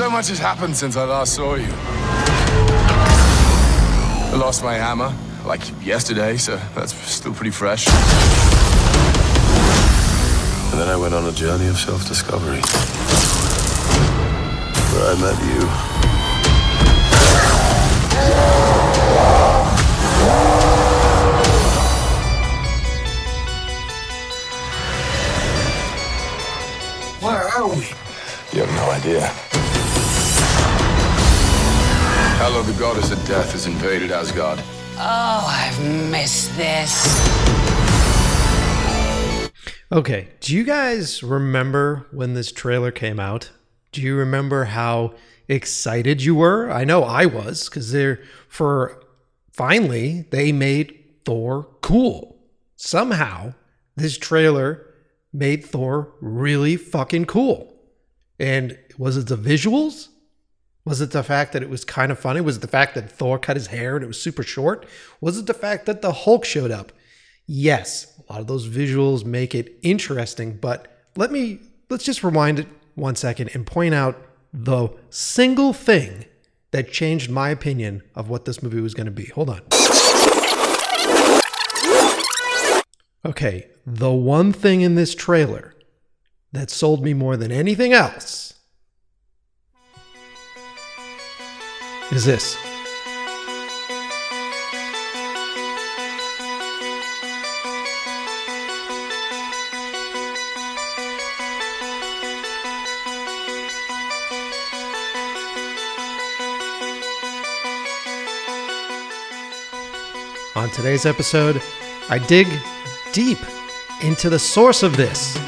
So much has happened since I last saw you. I lost my hammer, like yesterday, so that's still pretty fresh. And then I went on a journey of self discovery. Where I met you. Where are we? You have no idea. Hello, the goddess of death has invaded Asgard. Oh, I've missed this. Okay, do you guys remember when this trailer came out? Do you remember how excited you were? I know I was because they're for finally they made Thor cool. Somehow this trailer made Thor really fucking cool. And was it the visuals? Was it the fact that it was kind of funny? Was it the fact that Thor cut his hair and it was super short? Was it the fact that the Hulk showed up? Yes, a lot of those visuals make it interesting, but let me let's just rewind it one second and point out the single thing that changed my opinion of what this movie was going to be. Hold on. Okay, the one thing in this trailer that sold me more than anything else is this. On today's episode, I dig deep into the source of this.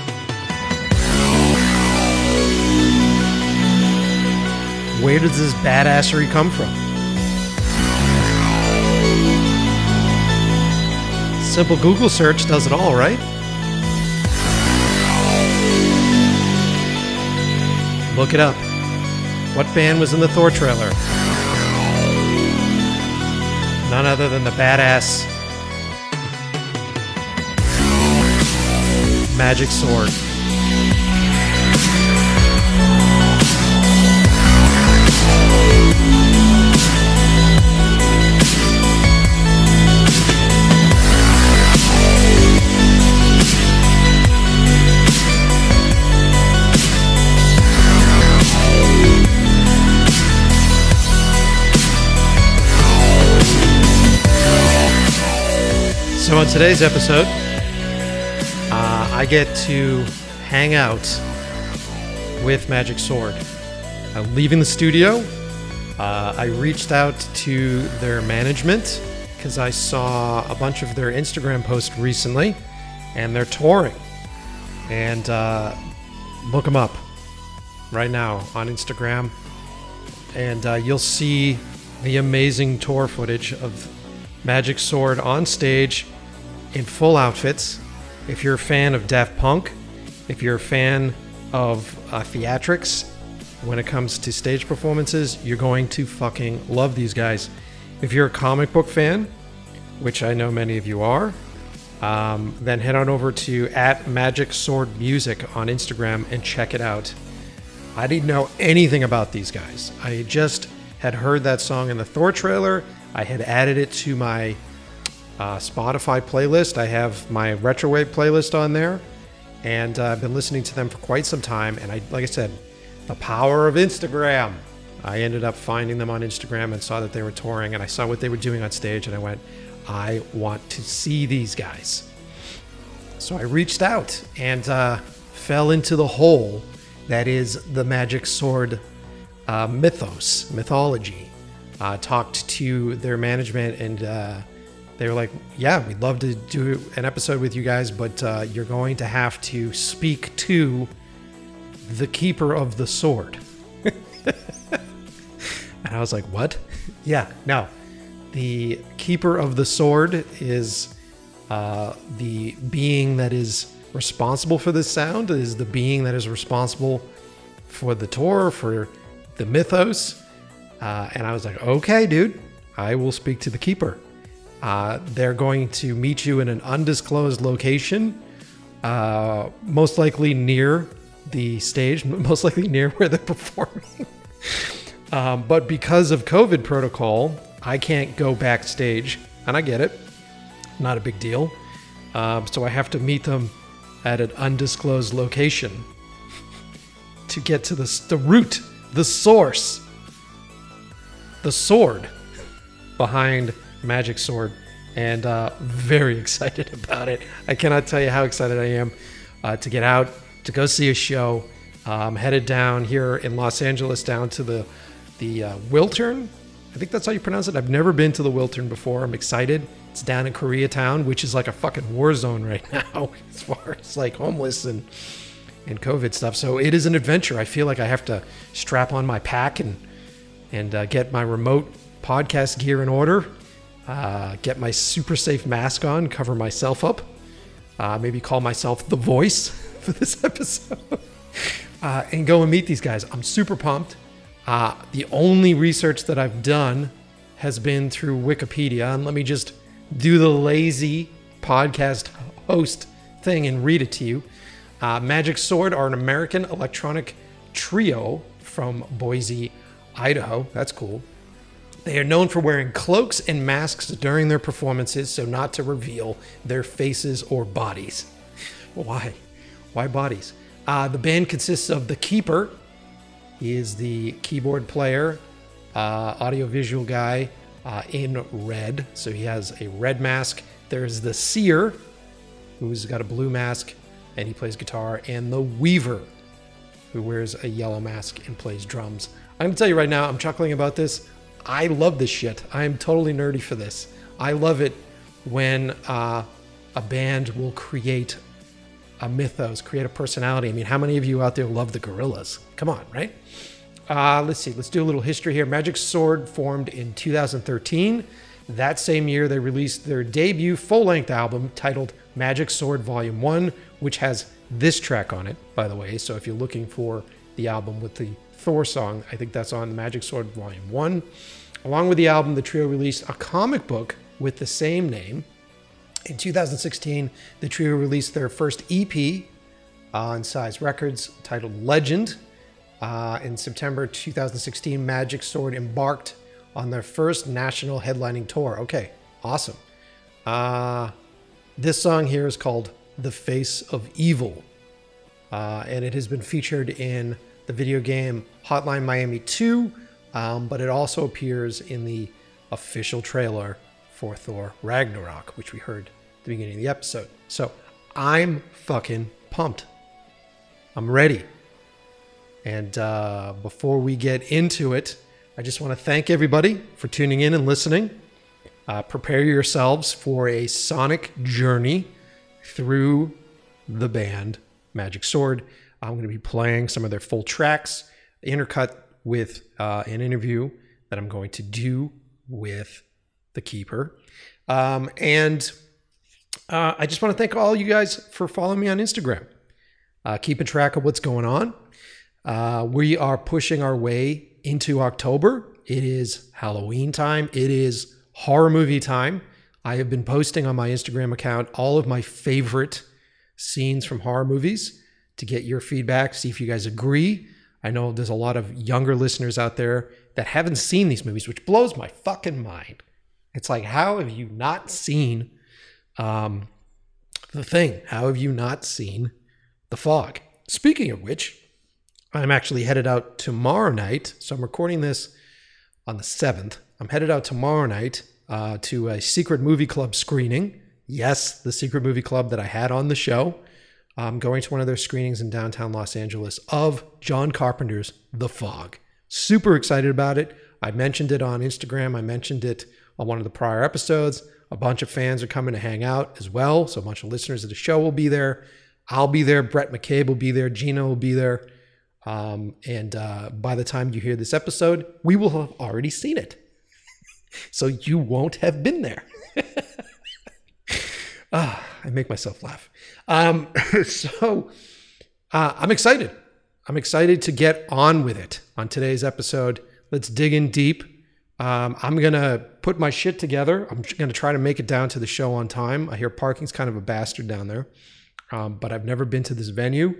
Where does this badassery come from? Simple Google search does it all, right? Look it up. What band was in the Thor trailer? None other than the badass Magic Sword. So, on today's episode, uh, I get to hang out with Magic Sword. I'm leaving the studio. Uh, I reached out to their management because I saw a bunch of their Instagram posts recently, and they're touring. And uh, look them up right now on Instagram, and uh, you'll see the amazing tour footage of Magic Sword on stage in full outfits. If you're a fan of Daft Punk, if you're a fan of uh, theatrics when it comes to stage performances, you're going to fucking love these guys. If you're a comic book fan, which I know many of you are, um, then head on over to at Magic Sword Music on Instagram and check it out. I didn't know anything about these guys. I just had heard that song in the Thor trailer. I had added it to my uh, Spotify playlist. I have my Retrowave playlist on there, and uh, I've been listening to them for quite some time. And I, like I said, the power of Instagram. I ended up finding them on Instagram and saw that they were touring, and I saw what they were doing on stage, and I went, I want to see these guys. So I reached out and uh, fell into the hole that is the Magic Sword uh, mythos, mythology. Uh, talked to their management and uh, they were like, "Yeah, we'd love to do an episode with you guys, but uh, you're going to have to speak to the keeper of the sword." and I was like, "What?" yeah, no. The keeper of the sword is uh, the being that is responsible for this sound. Is the being that is responsible for the tour, for the mythos. Uh, and I was like, "Okay, dude, I will speak to the keeper." Uh, they're going to meet you in an undisclosed location, uh, most likely near the stage, most likely near where they're performing. um, but because of COVID protocol, I can't go backstage, and I get it. Not a big deal. Um, so I have to meet them at an undisclosed location to get to the, the root, the source, the sword behind Magic Sword. And uh, very excited about it. I cannot tell you how excited I am uh, to get out, to go see a show. I'm headed down here in Los Angeles, down to the the uh, Wiltern. I think that's how you pronounce it. I've never been to the Wiltern before. I'm excited. It's down in Koreatown, which is like a fucking war zone right now as far as like homeless and and COVID stuff. So it is an adventure. I feel like I have to strap on my pack and and uh, get my remote podcast gear in order. Uh, get my super safe mask on, cover myself up. Uh, maybe call myself the voice for this episode, uh, and go and meet these guys. I'm super pumped. Uh, the only research that I've done has been through Wikipedia, and let me just do the lazy podcast host thing and read it to you. Uh, Magic Sword are an American electronic trio from Boise, Idaho. That's cool. They are known for wearing cloaks and masks during their performances so not to reveal their faces or bodies. Why? Why bodies? Uh, the band consists of The Keeper, he is the keyboard player, uh, audiovisual guy uh, in red. So he has a red mask. There's the Seer, who's got a blue mask and he plays guitar, and the Weaver, who wears a yellow mask and plays drums. I'm gonna tell you right now, I'm chuckling about this. I love this shit. I am totally nerdy for this. I love it when uh, a band will create a mythos, create a personality. I mean, how many of you out there love the Gorillaz? Come on, right? Uh, let's see. Let's do a little history here. Magic Sword formed in 2013. That same year, they released their debut full-length album titled Magic Sword Volume One, which has this track on it, by the way. So if you're looking for the album with the Thor song, I think that's on Magic Sword Volume One. Along with the album, the trio released a comic book with the same name in 2016, the trio released their first EP on Size Records titled Legend. Uh, in September 2016, Magic Sword embarked on their first national headlining tour. Okay, awesome. Uh, this song here is called The Face of Evil, uh, and it has been featured in the video game Hotline Miami 2, um, but it also appears in the official trailer for Thor Ragnarok, which we heard at the beginning of the episode. So I'm fucking pumped. I'm ready. And uh, before we get into it, I just want to thank everybody for tuning in and listening. Uh, prepare yourselves for a sonic journey through the band Magic Sword. I'm going to be playing some of their full tracks, intercut with uh, an interview that I'm going to do with the keeper. Um, and uh, I just want to thank all you guys for following me on Instagram, uh, keeping track of what's going on. Uh, we are pushing our way into October. It is Halloween time. It is horror movie time. I have been posting on my Instagram account all of my favorite scenes from horror movies to get your feedback, see if you guys agree. I know there's a lot of younger listeners out there that haven't seen these movies, which blows my fucking mind. It's like, how have you not seen um, the thing? How have you not seen the fog? Speaking of which, I'm actually headed out tomorrow night. So I'm recording this on the 7th. I'm headed out tomorrow night uh, to a secret movie club screening. Yes, the secret movie club that I had on the show. I'm going to one of their screenings in downtown Los Angeles of John Carpenter's The Fog. Super excited about it. I mentioned it on Instagram. I mentioned it on one of the prior episodes. A bunch of fans are coming to hang out as well. So a bunch of listeners of the show will be there. I'll be there. Brett McCabe will be there. Gina will be there. Um, and uh, by the time you hear this episode, we will have already seen it. so you won't have been there. ah, I make myself laugh. Um, so uh, I'm excited. I'm excited to get on with it on today's episode. Let's dig in deep. Um, I'm going to put my shit together. I'm going to try to make it down to the show on time. I hear parking's kind of a bastard down there, um, but I've never been to this venue.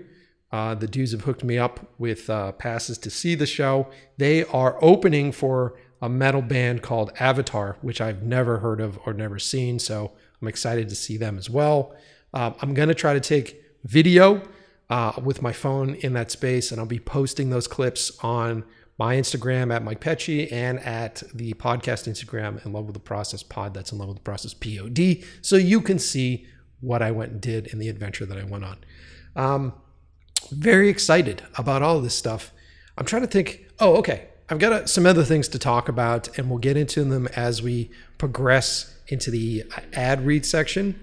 Uh, the dudes have hooked me up with uh, passes to see the show. They are opening for a metal band called Avatar, which I've never heard of or never seen. So I'm excited to see them as well. Um, I'm going to try to take video uh, with my phone in that space, and I'll be posting those clips on my Instagram at Mike Pecci and at the podcast Instagram in Love with the Process Pod. That's in Love with the Process Pod. So you can see what I went and did in the adventure that I went on. Um, very excited about all this stuff. I'm trying to think. Oh, okay. I've got uh, some other things to talk about, and we'll get into them as we progress into the ad read section.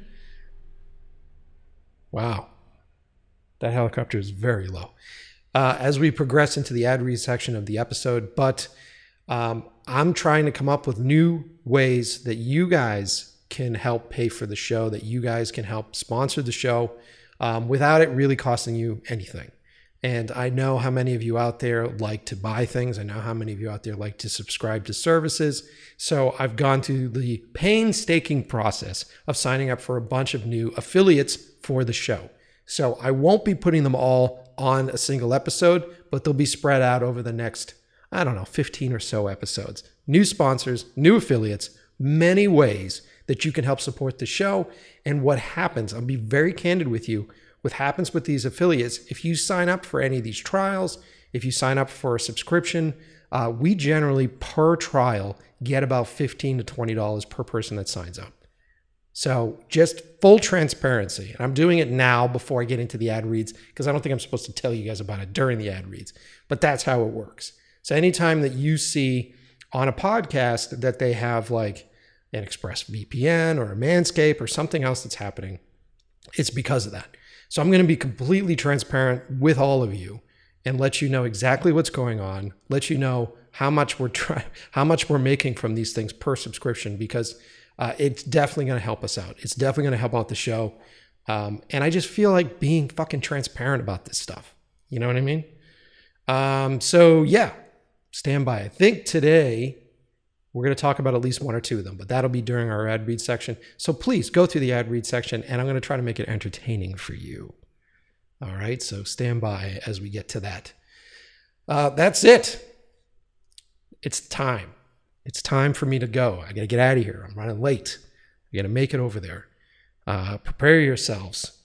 Wow. That helicopter is very low. Uh, as we progress into the ad read section of the episode, but um, I'm trying to come up with new ways that you guys can help pay for the show, that you guys can help sponsor the show um, without it really costing you anything. And I know how many of you out there like to buy things. I know how many of you out there like to subscribe to services. So I've gone through the painstaking process of signing up for a bunch of new affiliates for the show. So I won't be putting them all on a single episode, but they'll be spread out over the next, I don't know, 15 or so episodes. New sponsors, new affiliates, many ways that you can help support the show. And what happens, I'll be very candid with you what happens with these affiliates, if you sign up for any of these trials, if you sign up for a subscription, uh, we generally per trial get about 15 to $20 per person that signs up. So just full transparency. And I'm doing it now before I get into the ad reads because I don't think I'm supposed to tell you guys about it during the ad reads, but that's how it works. So anytime that you see on a podcast that they have like an Express VPN or a Manscape or something else that's happening, it's because of that. So I'm going to be completely transparent with all of you and let you know exactly what's going on, let you know how much we're trying, how much we're making from these things per subscription because uh, it's definitely going to help us out. It's definitely going to help out the show. Um, and I just feel like being fucking transparent about this stuff. You know what I mean? Um, so yeah, stand by. I think today we're going to talk about at least one or two of them, but that'll be during our ad read section. So please go through the ad read section, and I'm going to try to make it entertaining for you. All right, so stand by as we get to that. Uh, that's it. It's time. It's time for me to go. I got to get out of here. I'm running late. I got to make it over there. Uh, prepare yourselves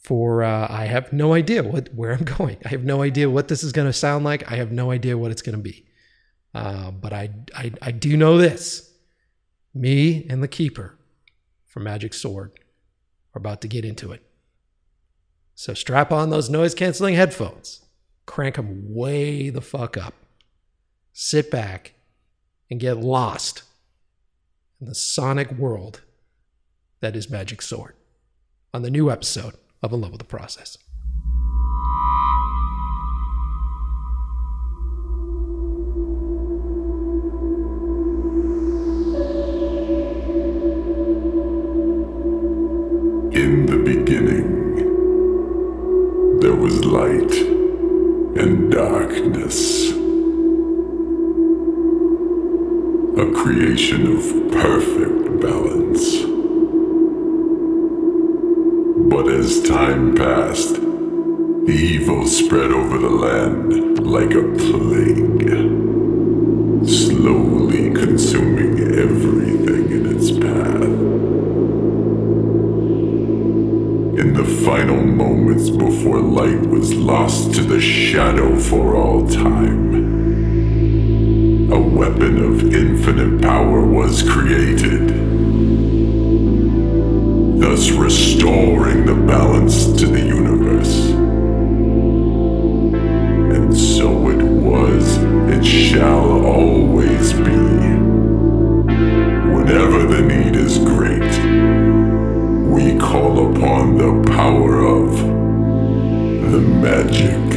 for. Uh, I have no idea what where I'm going. I have no idea what this is going to sound like. I have no idea what it's going to be. Uh, but I, I, I do know this me and the keeper from Magic Sword are about to get into it. So strap on those noise canceling headphones, crank them way the fuck up, sit back, and get lost in the sonic world that is Magic Sword on the new episode of In Love with the Process. Light and darkness. A creation of perfect balance. But as time passed, evil spread over the land like a plague, slowly consuming everything in its path. Final moments before light was lost to the shadow for all time, a weapon of infinite power was created, thus restoring the balance to the universe. And so it was, it shall always be. Whenever the need is great, we call upon the power of the magic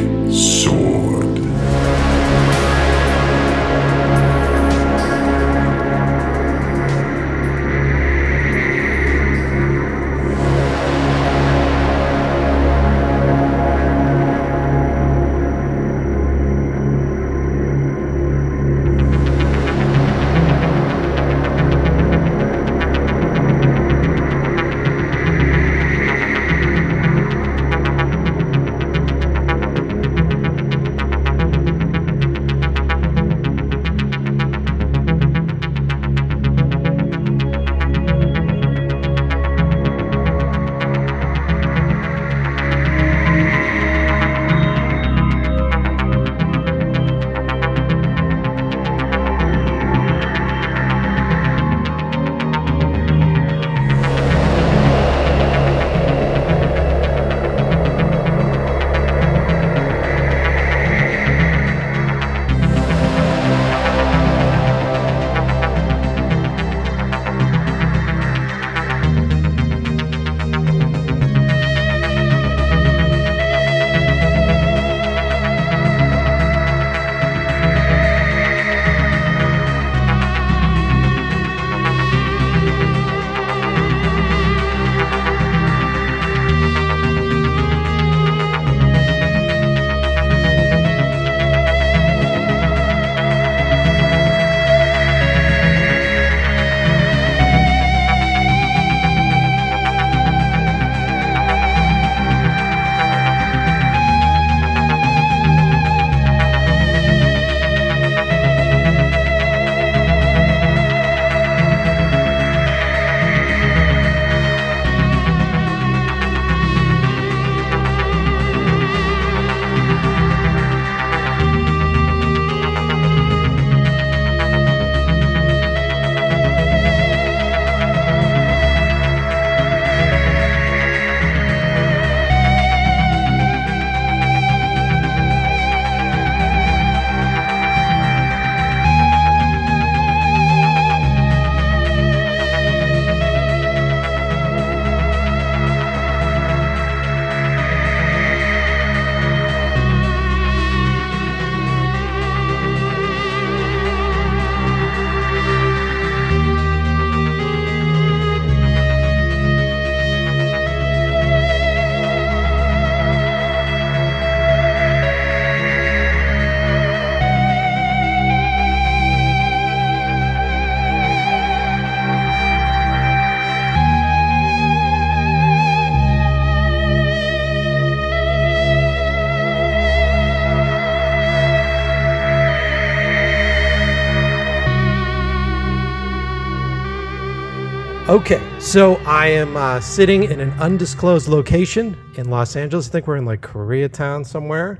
so I am uh, sitting in an undisclosed location in Los Angeles. I think we're in like Koreatown somewhere.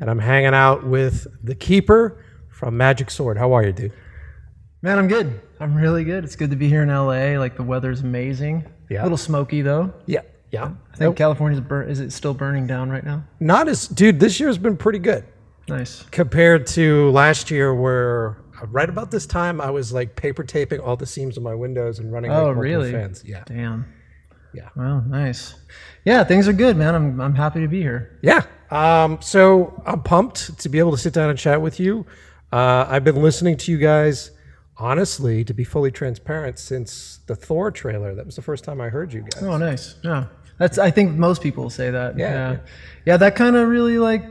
And I'm hanging out with the keeper from Magic Sword. How are you, dude? Man, I'm good. I'm really good. It's good to be here in LA. Like the weather's amazing. Yeah. A little smoky though. Yeah. Yeah. I think California's burn. Is it still burning down right now? Not as, dude, this year's been pretty good Nice. compared to last year where right about this time I was like paper taping all the seams of my windows and running Oh, like really? fans. Yeah. Damn. Yeah. Wow. Nice. Yeah, things are good, man. I'm I'm happy to be here. Yeah. Um, so I'm pumped to be able to sit down and chat with you. Uh, I've been listening to you guys, honestly, to be fully transparent, since the Thor trailer. That was the first time I heard you guys. Oh, nice. Yeah. That's. I think most people say that. Yeah, Yeah. yeah. Yeah. that kind of really like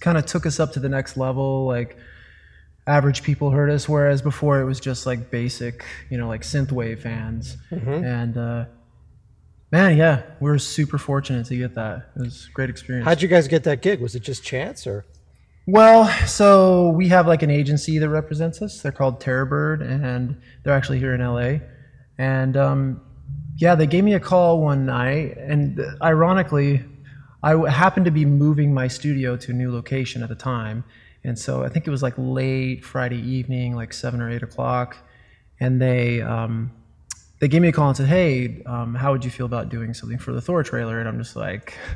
kind of took us up to the next level. Like average people heard us, whereas before it was just like basic, you know, like synthwave fans. Mm-hmm. And uh, man, yeah, we're super fortunate to get that. It was a great experience. How'd you guys get that gig? Was it just chance or? Well, so we have like an agency that represents us. They're called Terrorbird, and they're actually here in LA. And um, yeah, they gave me a call one night, and ironically, I happened to be moving my studio to a new location at the time, and so I think it was like late Friday evening, like seven or eight o'clock, and they um, they gave me a call and said, "Hey, um, how would you feel about doing something for the Thor trailer?" And I'm just like.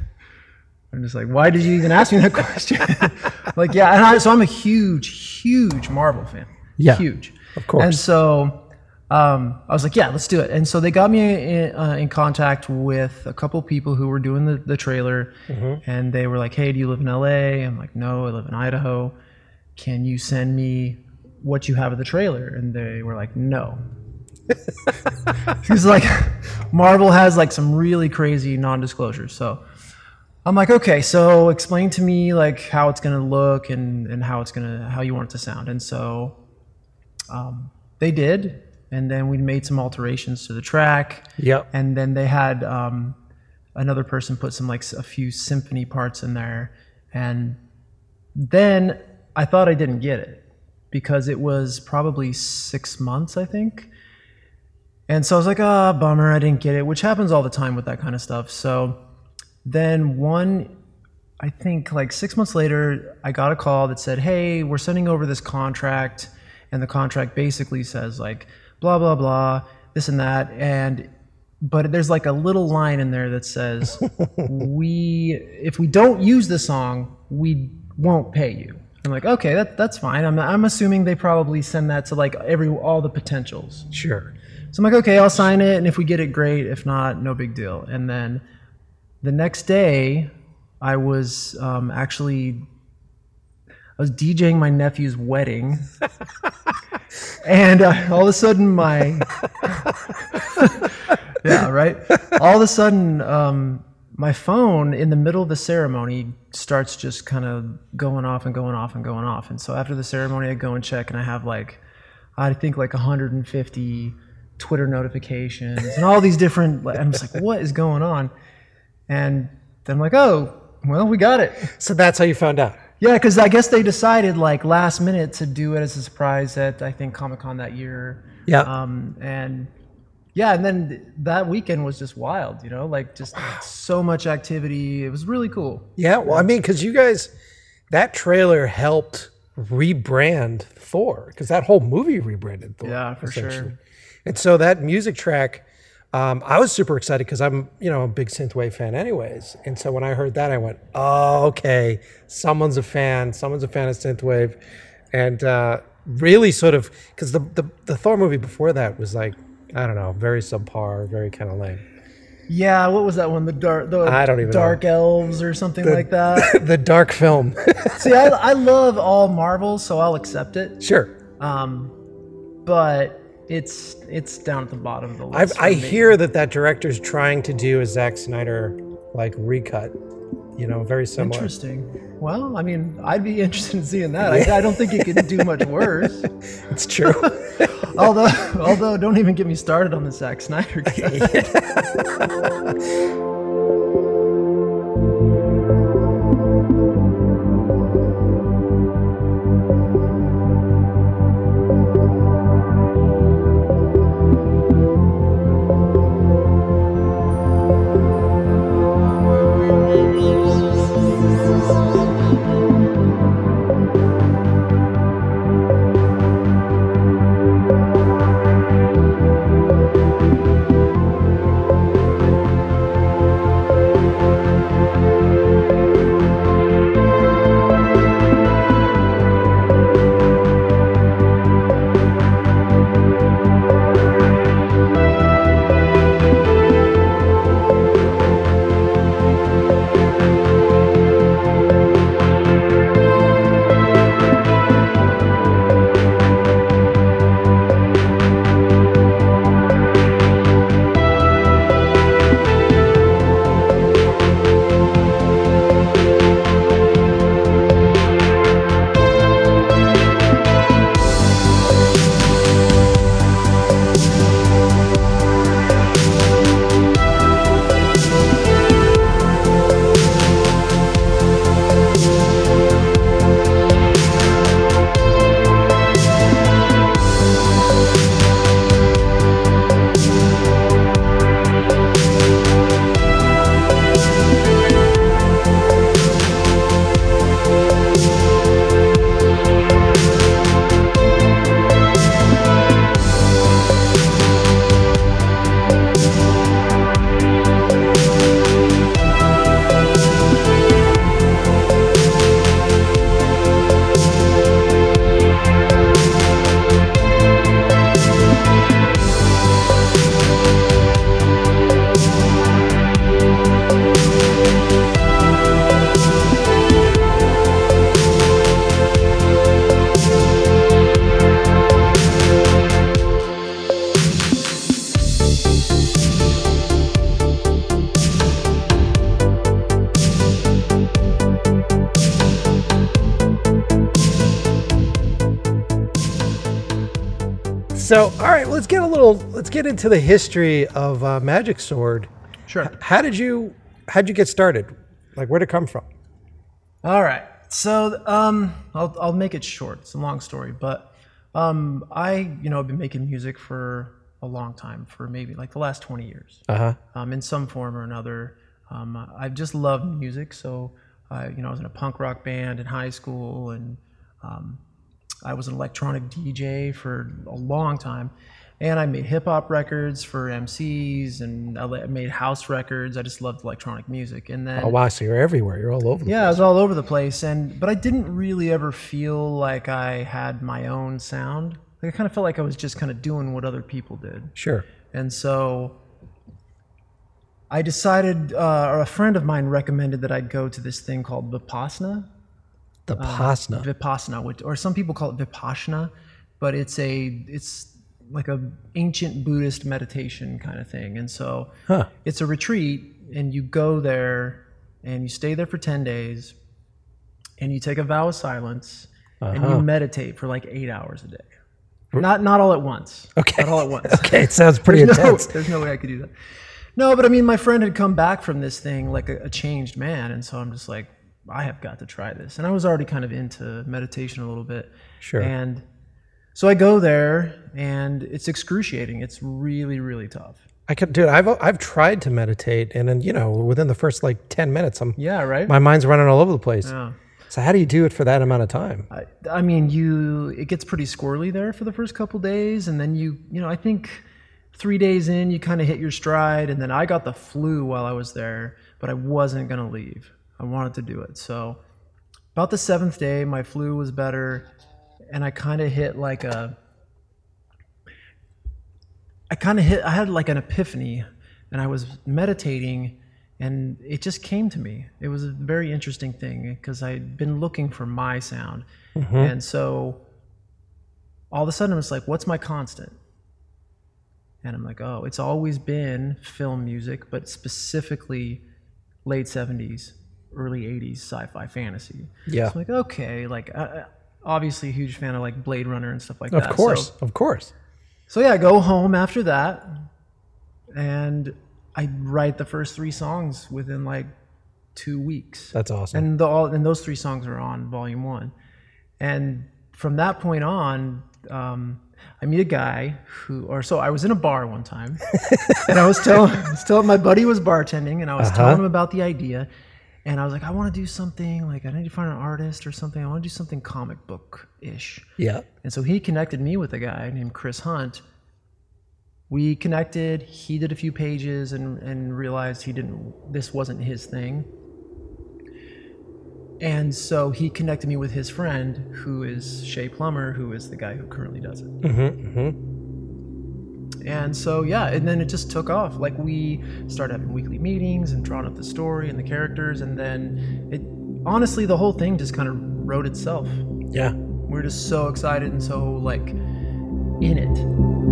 I'm just like, why did you even ask me that question? like, yeah, and I, so I'm a huge, huge Marvel fan. Yeah, huge, of course. And so um, I was like, yeah, let's do it. And so they got me in, uh, in contact with a couple people who were doing the, the trailer, Mm-hmm. and they were like, hey, do you live in LA? I'm like, no, I live in Idaho. Can you send me what you have of the trailer? And they were like, no. He's like, Marvel has like some really crazy non-disclosures. So I'm like, okay, so explain to me like how it's gonna look and, and how it's gonna how you want it to sound. And so um, they did, and then we made some alterations to the track. Yep. And then they had um, another person put some like a few symphony parts in there, and then I thought I didn't get it because it was probably six months, I think. And so I was like, ah, bummer, I didn't get it, which happens all the time with that kind of stuff. So then one i think like six months later i got a call that said hey we're sending over this contract and the contract basically says like blah blah blah this and that and but there's like a little line in there that says we if we don't use the song we won't pay you i'm like okay that, that's fine I'm, I'm assuming they probably send that to like every all the potentials Sure. so I'm like, okay, I'll sign it, and if we get it, great. If not, no big deal. And then the next day, I was um, actually I was DJing my nephew's wedding, and uh, all of a sudden, my yeah, right. All of a sudden, um, my phone in the middle of the ceremony starts just kind of going off and going off and going off. And so after the ceremony, I go and check, and I have like I think like 150 Twitter notifications and all these different. like, I'm just like, what is going on? And then I'm like, oh, well, we got it. So that's how you found out. Yeah, because I guess they decided like last minute to do it as a surprise at I think Comic Con that year. Yeah. Um, and yeah, and then th- that weekend was just wild, you know, like just so much activity. It was really cool. Yeah, well, I mean, because you guys, that trailer helped rebrand Thor, because that whole movie rebranded Thor. Yeah, for sure. And so that music track, um, I was super excited because I'm, you know, a big synthwave fan, anyways. And so when I heard that, I went, "Oh, okay, someone's a fan. Someone's a fan of synthwave," and uh, really sort of because the, the the Thor movie before that was like, I don't know, very subpar, very kind of lame. Yeah, what was that one? The dark, the I don't even dark elves or something like that. the dark film, See, I, I love all Marvel, so I'll accept it. sure. Um, but it's it's down at the bottom of the I, list. I me. hear that that director's trying to do a Zack Snyder like recut, you know, very similar. Interesting. Well, I mean, I'd be interested in seeing that. I, I don't think it could do much worse. It's true. although, although, don't even get me started on the Zack Snyder. So, all right, let's get a little. Let's get into the history of uh, Magic Sword. Sure. How did you? How'd you get started? Like, where'd it come from? All right. So um, I'll, I'll make it short. It's a long story, but um, I, you know, I've been making music for a long time, for maybe like the last 20 years, Uh huh. um, in some form or another. Um, I've just loved music. So, I, you know, I was in a punk rock band in high school, and um, I was an electronic DJ for a long time. And I made hip hop records for MCs, and I made house records. I just loved electronic music. And then Oh wow! So you're everywhere. You're all over. The yeah, I was all over the place, and but I didn't really ever feel like I had my own sound. Like I kind of felt like I was just kind of doing what other people did, Sure. and so I decided, uh, or a friend of mine recommended that I'd go to this thing called Vipassana. The Pasna. Vipassana, which, or some people call it Vipassana, but it's a it's like a ancient Buddhist meditation kind of thing, and so Huh. it's a retreat, and you go there and you stay there for ten days, and you take a vow of silence, and Uh-huh. you meditate for like eight hours a day. Not not all at once. Okay. Not all at once. Okay, it sounds pretty There's no, intense. there's no way I could do that. No, but I mean, my friend had come back from this thing like a, a changed man, and so I'm just like, I have got to try this. And I was already kind of into meditation a little bit. Sure. And so I go there, and it's excruciating. It's really, really tough. I could, dude. I've I've tried to meditate, and then you know, within the first like ten minutes, I'm Yeah, right. my mind's running all over the place. yeah. So how do you do it for that amount of time? I, I mean, you it gets pretty squirrely there for the first couple days, and then you you know I think three days in you kind of hit your stride, and then I got the flu while I was there, but I wasn't gonna leave. I wanted to do it, so about the seventh day, my flu was better, and I kind of hit like a I kind of hit I had like an epiphany, and I was meditating. And it just came to me. It was a very interesting thing because I'd been looking for my sound. Mm-hmm. And so all of a sudden, I was like, what's my constant? And I'm like, oh, it's always been film music, but specifically late 70s, early 80s sci fi fantasy. Yeah. So I'm like, okay, like, uh, obviously a huge fan of like Blade Runner and stuff like that. Of course, So, of course. so yeah, I go home after that and I write the first three songs within like two weeks. That's awesome. And the, all and those three songs are on volume one. And from that point on, um, I meet a guy who, or so I was in a bar one time, and I was telling, still my buddy was bartending, and I was telling him about the idea, and I was like, I want to do something like I need to find an artist or something. I want to do something comic book ish. yeah. And so he connected me with a guy named Chris Hunt. We connected. He did a few pages and, and realized he didn't. This wasn't his thing. And so he connected me with his friend, who is Shay Plummer, who is the guy who currently does it. Mm-hmm, And so yeah, and then it just took off. Like we started having weekly meetings and drawing up the story and the characters, and then it honestly the whole thing just kind of wrote itself. Yeah. We're just so excited and so like in it.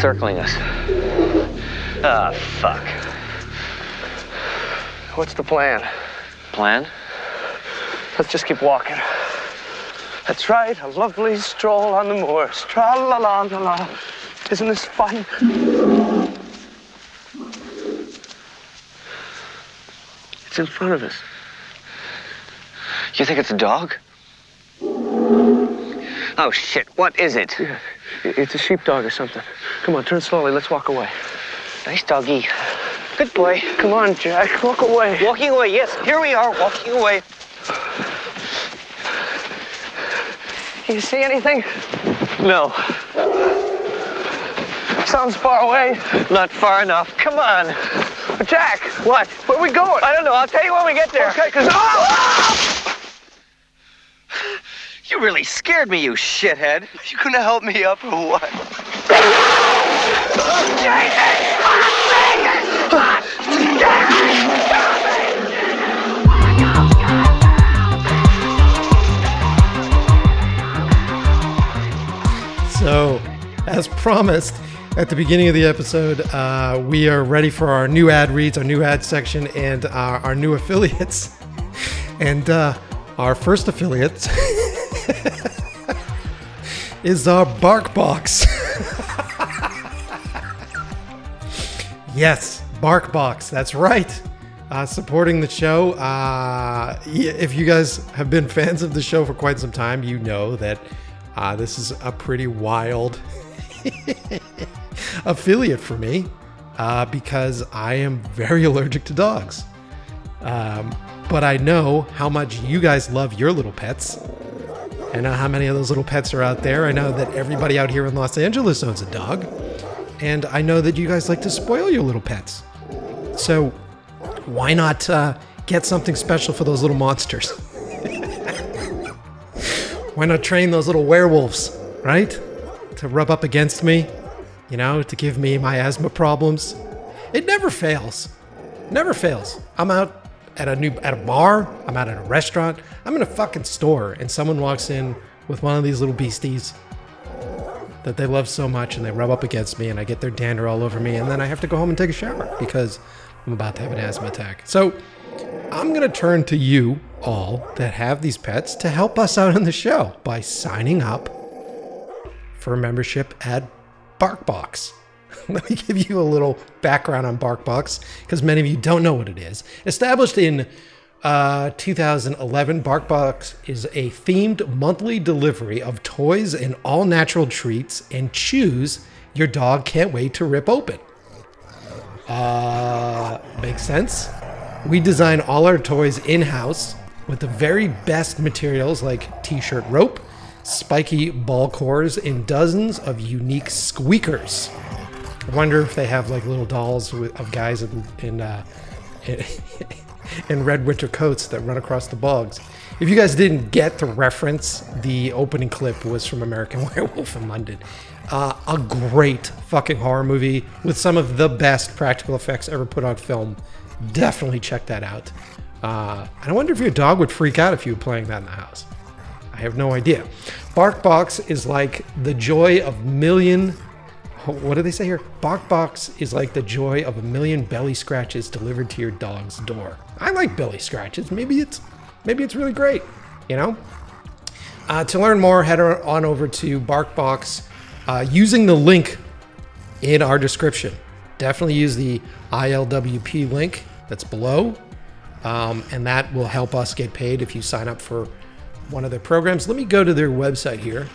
Circling us. Ah, fuck. What's the plan? Plan? Let's just keep walking. That's right, a lovely stroll on the moors. Tra la la la la. Isn't this fun? It's in front of us. You think it's a dog? Oh shit, what is it? It's a sheepdog or something. Come on, turn slowly. Let's walk away. Nice doggy. Good boy. Come on, Jack. Walk away. Walking away, yes, here we are, walking away. You see anything? No. Sounds far away. Not far enough. Come on. Jack! What? Where we going? I don't know. I'll tell you when we get there. Okay, cause oh! You really scared me, you shithead. You gonna help me up or what? So, as promised at the beginning of the episode, uh, we are ready for our new ad reads, our new ad section, and our, our new affiliates. And uh, our first affiliate is our bark box. yes, bark box. That's right. Uh, supporting the show. Uh, if you guys have been fans of the show for quite some time, you know that uh, this is a pretty wild affiliate for me uh, because I am very allergic to dogs. Um, but I know how much you guys love your little pets. I know how many of those little pets are out there. I know that everybody out here in Los Angeles owns a dog. And I know that you guys like to spoil your little pets. So why not uh, get something special for those little monsters? why not train those little werewolves, right? To rub up against me, you know, to give me my asthma problems. It never fails. Never fails. I'm out at a new at a bar, I'm out at a restaurant, I'm in a fucking store and someone walks in with one of these little beasties that they love so much and they rub up against me and I get their dander all over me and then I have to go home and take a shower because I'm about to have an asthma attack. So I'm to turn to you all that have these pets to help us out on the show by signing up for membership at BarkBox. Let me give you a little background on BarkBox because many of you don't know what it is. Established in uh, 2011, BarkBox is a themed monthly delivery of toys and all natural treats and chews your dog can't wait to rip open. Uh, makes sense. We design all our toys in house with the very best materials like t shirt rope, spiky ball cores, and dozens of unique squeakers. I wonder if they have like little dolls with, of guys in, in, uh, in red winter coats that run across the bogs. If you guys didn't get the reference, the opening clip was from American Werewolf in London. Uh, a great fucking horror movie with some of the best practical effects ever put on film. Definitely check that out. Uh, and I wonder if your dog would freak out if you were playing that in the house. I have no idea. BarkBox is like the joy of million. What do they say here? BarkBox is like the joy of a million belly scratches delivered to your dog's door. I like belly scratches. Maybe it's maybe it's really great. You know. Uh, to learn more, head on over to BarkBox uh, using the link in our description. Definitely use the ILWP link that's below, um, and that will help us get paid if you sign up for one of their programs. Let me go to their website here.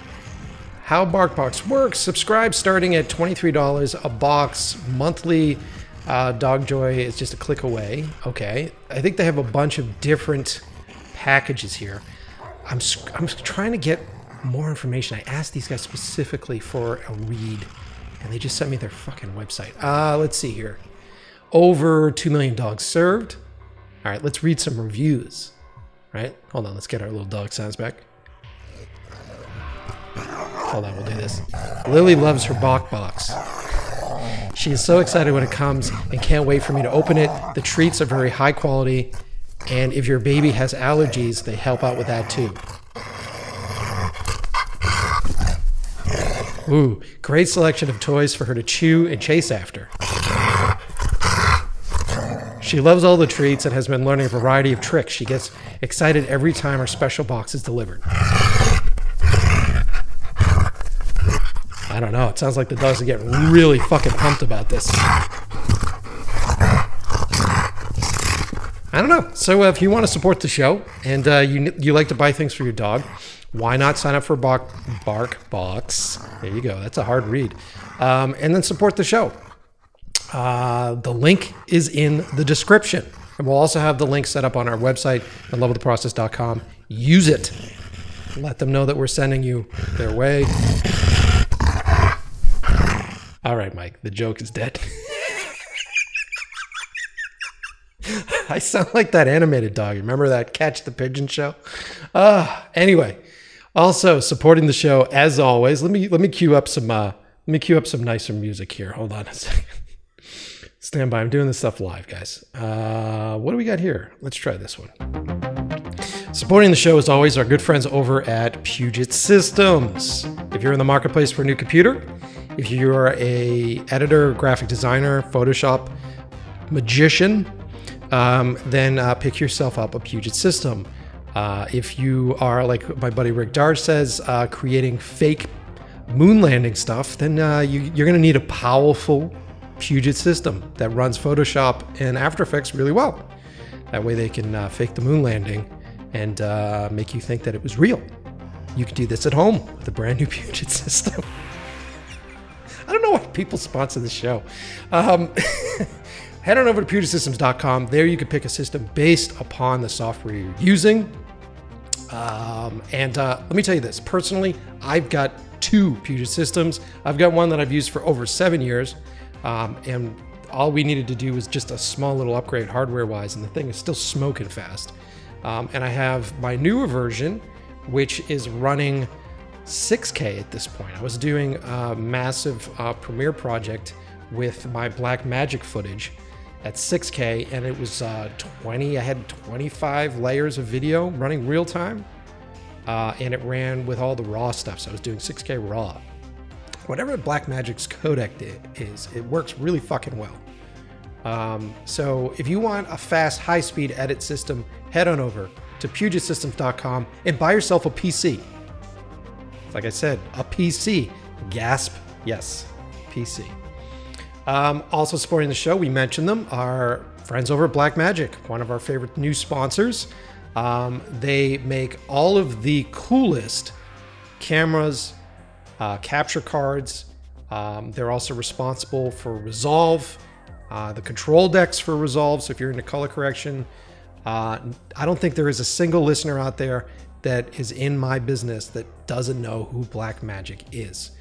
How BarkBox works. Subscribe starting at $23 a box monthly. Uh, Dogjoy is just a click away. Okay. I think they have a bunch of different packages here. I'm I'm trying to get more information. I asked these guys specifically for a read, and they just sent me their fucking website. Uh, let's see here. Over two million dogs served. All right, let's read some reviews. Right? Hold on, let's get our little dog sounds back. Hold on, we'll do this. Lily loves her BarkBox. She is so excited when it comes and can't wait for me to open it. The treats are very high quality, and if your baby has allergies, they help out with that too. Ooh, great selection of toys for her to chew and chase after. She loves all the treats and has been learning a variety of tricks. She gets excited every time her special box is delivered. I don't know. It sounds like the dogs are getting really fucking pumped about this. I don't know. So uh, if you want to support the show and uh, you you like to buy things for your dog, why not sign up for Bark Bark Box? There you go. That's a hard read. Um, and then support the show. Uh, the link is in the description. And we'll also have the link set up on our website at loveoftheprocess.com. Use it. Let them know that we're sending you their way. All right, Mike, the joke is dead. I sound like that animated dog. Remember that Catch the Pigeon show? Uh, anyway, also supporting the show as always. Let me let me cue up some uh, let me cue up some nicer music here. Hold on a second. Stand by. I'm doing this stuff live, guys. Uh, what do we got here? Let's try this one. Supporting the show, as always, our good friends over at Puget Systems. If you're in the marketplace for a new computer, if you're a editor, graphic designer, Photoshop magician, um, then uh, pick yourself up a Puget System. Uh, if you are, like my buddy Rick Darge says, uh, creating fake moon landing stuff, then uh, you, you're going to need a powerful Puget system that runs Photoshop and After Effects really well. That way they can uh, fake the moon landing and uh, make you think that it was real. You can do this at home with a brand new Puget system. Don't know why people sponsor the show. Um, head on over to PugetSystems.com. There you can pick a system based upon the software you're using. Um, and uh, let me tell you this personally, I've got two Puget systems. I've got one that I've used for over seven years. Um, and all we needed to do was just a small little upgrade hardware wise, and the thing is still smoking fast. Um, and I have my newer version, which is running 6K at this point. I was doing a massive uh, Premiere project with my Blackmagic footage at 6K, and it was uh, 20. I had 25 layers of video running real time, uh, and it ran with all the raw stuff. So I was doing 6K raw. Whatever Blackmagic's codec is, it works really fucking well. Um, so if you want a fast, high-speed edit system, head on over to PugetSystems.com and buy yourself a PC. Like I said, a PC. Gasp, yes, PC. Um, also supporting the show, we mentioned them, our friends over at Blackmagic, one of our favorite new sponsors. Um, they make all of the coolest cameras, uh, capture cards. Um, they're also responsible for Resolve, uh, the control decks for Resolve. So if you're into color correction, uh, I don't think there is a single listener out there that is in my business that doesn't know who Blackmagic is.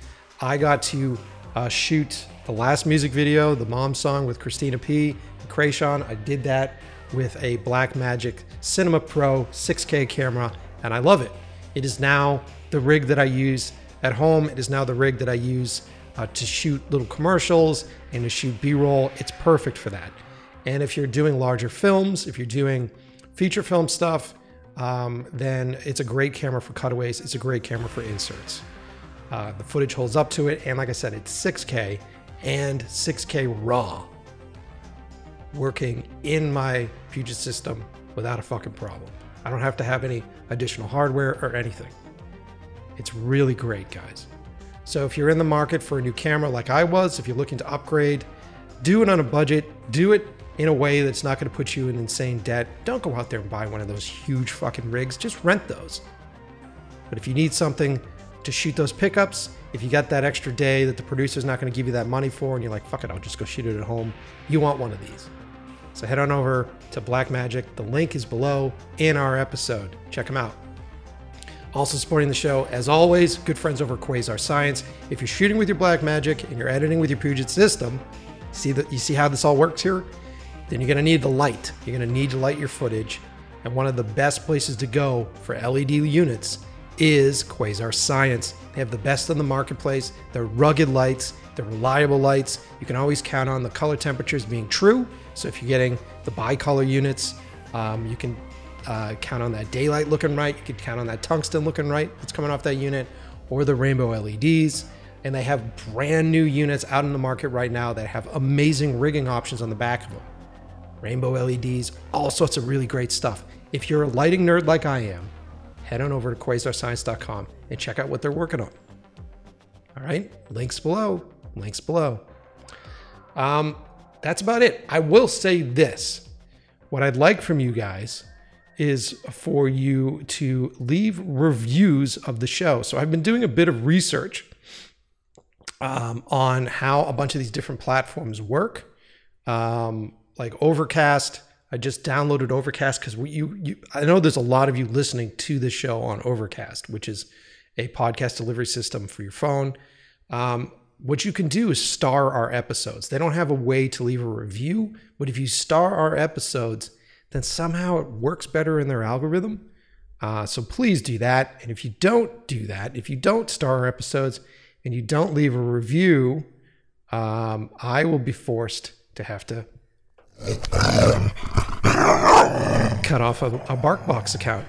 I got to uh, shoot the last music video, the mom song with Christina P. and Kreayshawn. I did that with a Blackmagic Cinema Pro 6K camera, and I love it. It is now the rig that I use at home. It is now the rig that I use uh, to shoot little commercials and to shoot B-roll. It's perfect for that. And if you're doing larger films, if you're doing feature film stuff, um, then it's a great camera for cutaways. It's a great camera for inserts. Uh, the footage holds up to it, and like I said, it's 6K and 6K RAW, working in my Puget system without a fucking problem. I don't have to have any additional hardware or anything. It's really great, guys. So if you're in the market for a new camera like I was, if you're looking to upgrade, do it on a budget, do it in a way that's not going to put you in insane debt. Don't go out there and buy one of those huge fucking rigs, just rent those. But if you need something to shoot those pickups, if you got that extra day that the producer's not going to give you that money for, and you're like, fuck it, I'll just go shoot it at home, you want one of these. So head on over to Blackmagic. The link is below in our episode. Check them out. Also supporting the show, as always, good friends over Quasar Science. If you're shooting with your Blackmagic and you're editing with your Puget system, see that you see how this all works here? Then you're gonna need the light. You're gonna need to light your footage. And one of the best places to go for LED units is Quasar Science. They have the best in the marketplace. They're rugged lights, they're reliable lights. You can always count on the color temperatures being true. So if you're getting the bi-color units, um, you can uh, count on that daylight looking right. You can count on that tungsten looking right that's coming off that unit, or the rainbow LEDs. And they have brand new units out in the market right now that have amazing rigging options on the back of them. Rainbow LEDs, all sorts of really great stuff. If you're a lighting nerd like I am, head on over to quasarscience.com and check out what they're working on. All right, links below. Links below. Um, that's about it. I will say this. What I'd like from you guys is for you to leave reviews of the show. So I've been doing a bit of research um, on how a bunch of these different platforms work, um, like Overcast. I just downloaded Overcast because you, you, I know there's a lot of you listening to the show on Overcast, which is a podcast delivery system for your phone. Um, what you can do is star our episodes. They don't have a way to leave a review, but if you star our episodes, then somehow it works better in their algorithm. Uh, so please do that. And if you don't do that, if you don't star our episodes and you don't leave a review, um, I will be forced to have to cut off a, a BarkBox account.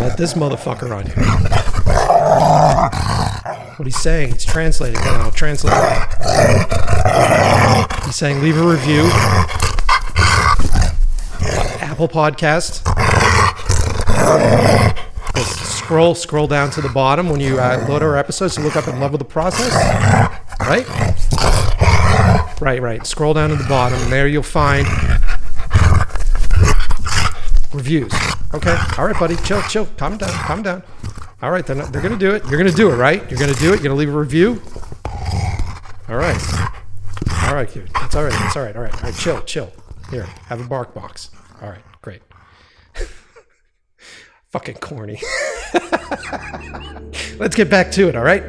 Let this motherfucker on here. What he's saying, it's translated. Then I'll translate it. He's saying leave a review. Apple Podcast. Just scroll, scroll down to the bottom when you uh, load our episodes to look up and level the process. Right? Right, right. Scroll down to the bottom, and there you'll find reviews. Okay. All right, buddy. Chill, chill. Calm down. Calm down. All right. They're, not, they're going to do it. You're going to do it, right? You're going to do it. You're going to leave a review. All right. All right, kid. It's all right. It's all right. All right. All right. Chill, chill. Here, have a bark box. All right. Great. Fucking corny. Let's get back to it. All right.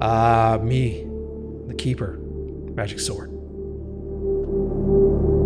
Uh, me, the keeper, magic sword thank you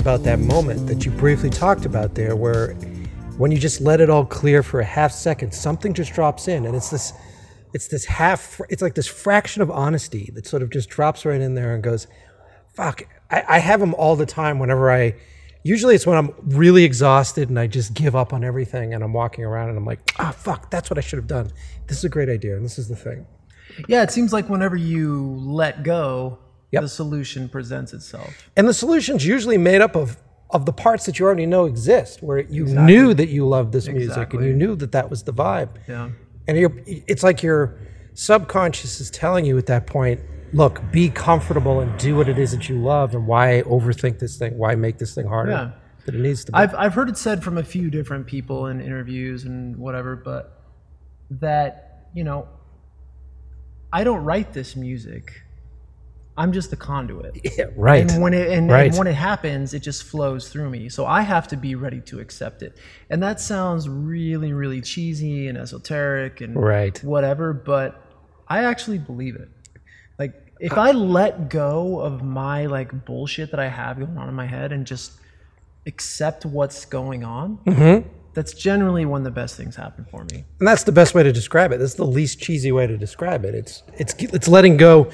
about that moment that you briefly talked about there, where when you just let it all clear for a half second, something just drops in, and it's this, it's this half, it's like this fraction of honesty that sort of just drops right in there and goes, "Fuck." I, I have them all the time whenever I. Usually, it's when I'm really exhausted and I just give up on everything, and I'm walking around and I'm like, "Ah, fuck, that's what I should have done." This is a great idea, and this is the thing. Yeah, it seems like whenever you let go, Yep. the solution presents itself. And the solution's usually made up of of the parts that you already know exist, where you knew that you loved this music and you knew that that was the vibe. Yeah. And you're, it's like your subconscious is telling you at that point, look, be comfortable and do what it is that you love, and why overthink this thing? Why make this thing harder Yeah. than it needs to be? I've I've heard it said from a few different people in interviews and whatever, but that you know, I don't write this music. I'm just the conduit. yeah, right. And when it and, Right. and when it happens, it just flows through me. So I have to be ready to accept it. And that sounds really, really cheesy and esoteric and Right. whatever, but I actually believe it. Like if I let go of my like bullshit that I have going on in my head and just accept what's going on, Mm-hmm. that's generally when the best things happen for me. and that's the best way to describe it. That's the least cheesy way to describe it. It's it's it's letting go.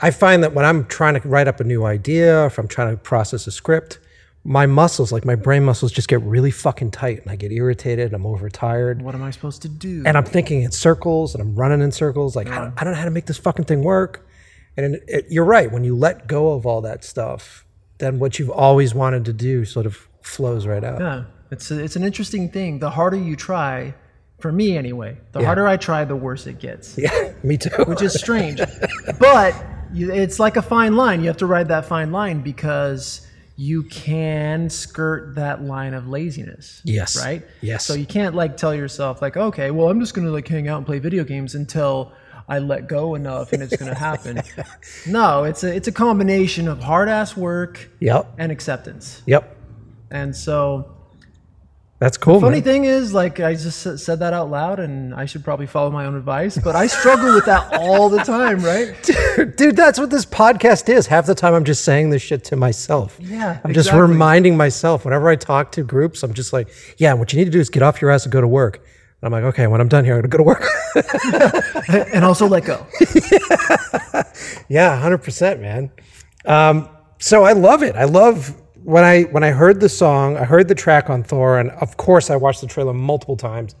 I find that when I'm trying to write up a new idea, if I'm trying to process a script, my muscles, like my brain muscles, just get really fucking tight, and I get irritated. And I'm overtired, What am I supposed to do? and I'm thinking in circles, and I'm running in circles. Like I, don't, I don't know how to make this fucking thing work. And it, it, you're right. When you let go of all that stuff, then what you've always wanted to do sort of flows right out. Yeah, it's a, it's an interesting thing. The harder you try, for me anyway, the harder I try, the worse it gets. Yeah, me too. Which is strange, but it's like a fine line. You have to ride that fine line because you can skirt that line of laziness. Yes. Right. Yes. So you can't like tell yourself like, okay, well, I'm just gonna like hang out and play video games until I let go enough and it's gonna happen. no, it's a it's a combination of hard ass work Yep. and acceptance. Yep. And so That's cool. Funny man. thing is, like I just said that out loud, and I should probably follow my own advice, but I struggle with that all the time, right? Dude, dude, that's what this podcast is. Half the time I'm just saying this shit to myself. Yeah, I'm just reminding myself whenever I talk to groups, I'm just like, yeah, what you need to do is get off your ass and go to work. And I'm like, okay, when I'm done here, I'm gonna go to work. And also let go. yeah, hundred percent, man. Um, so I love it. I love when I when I heard the song, I heard the track on Thor, and of course I watched the trailer multiple times.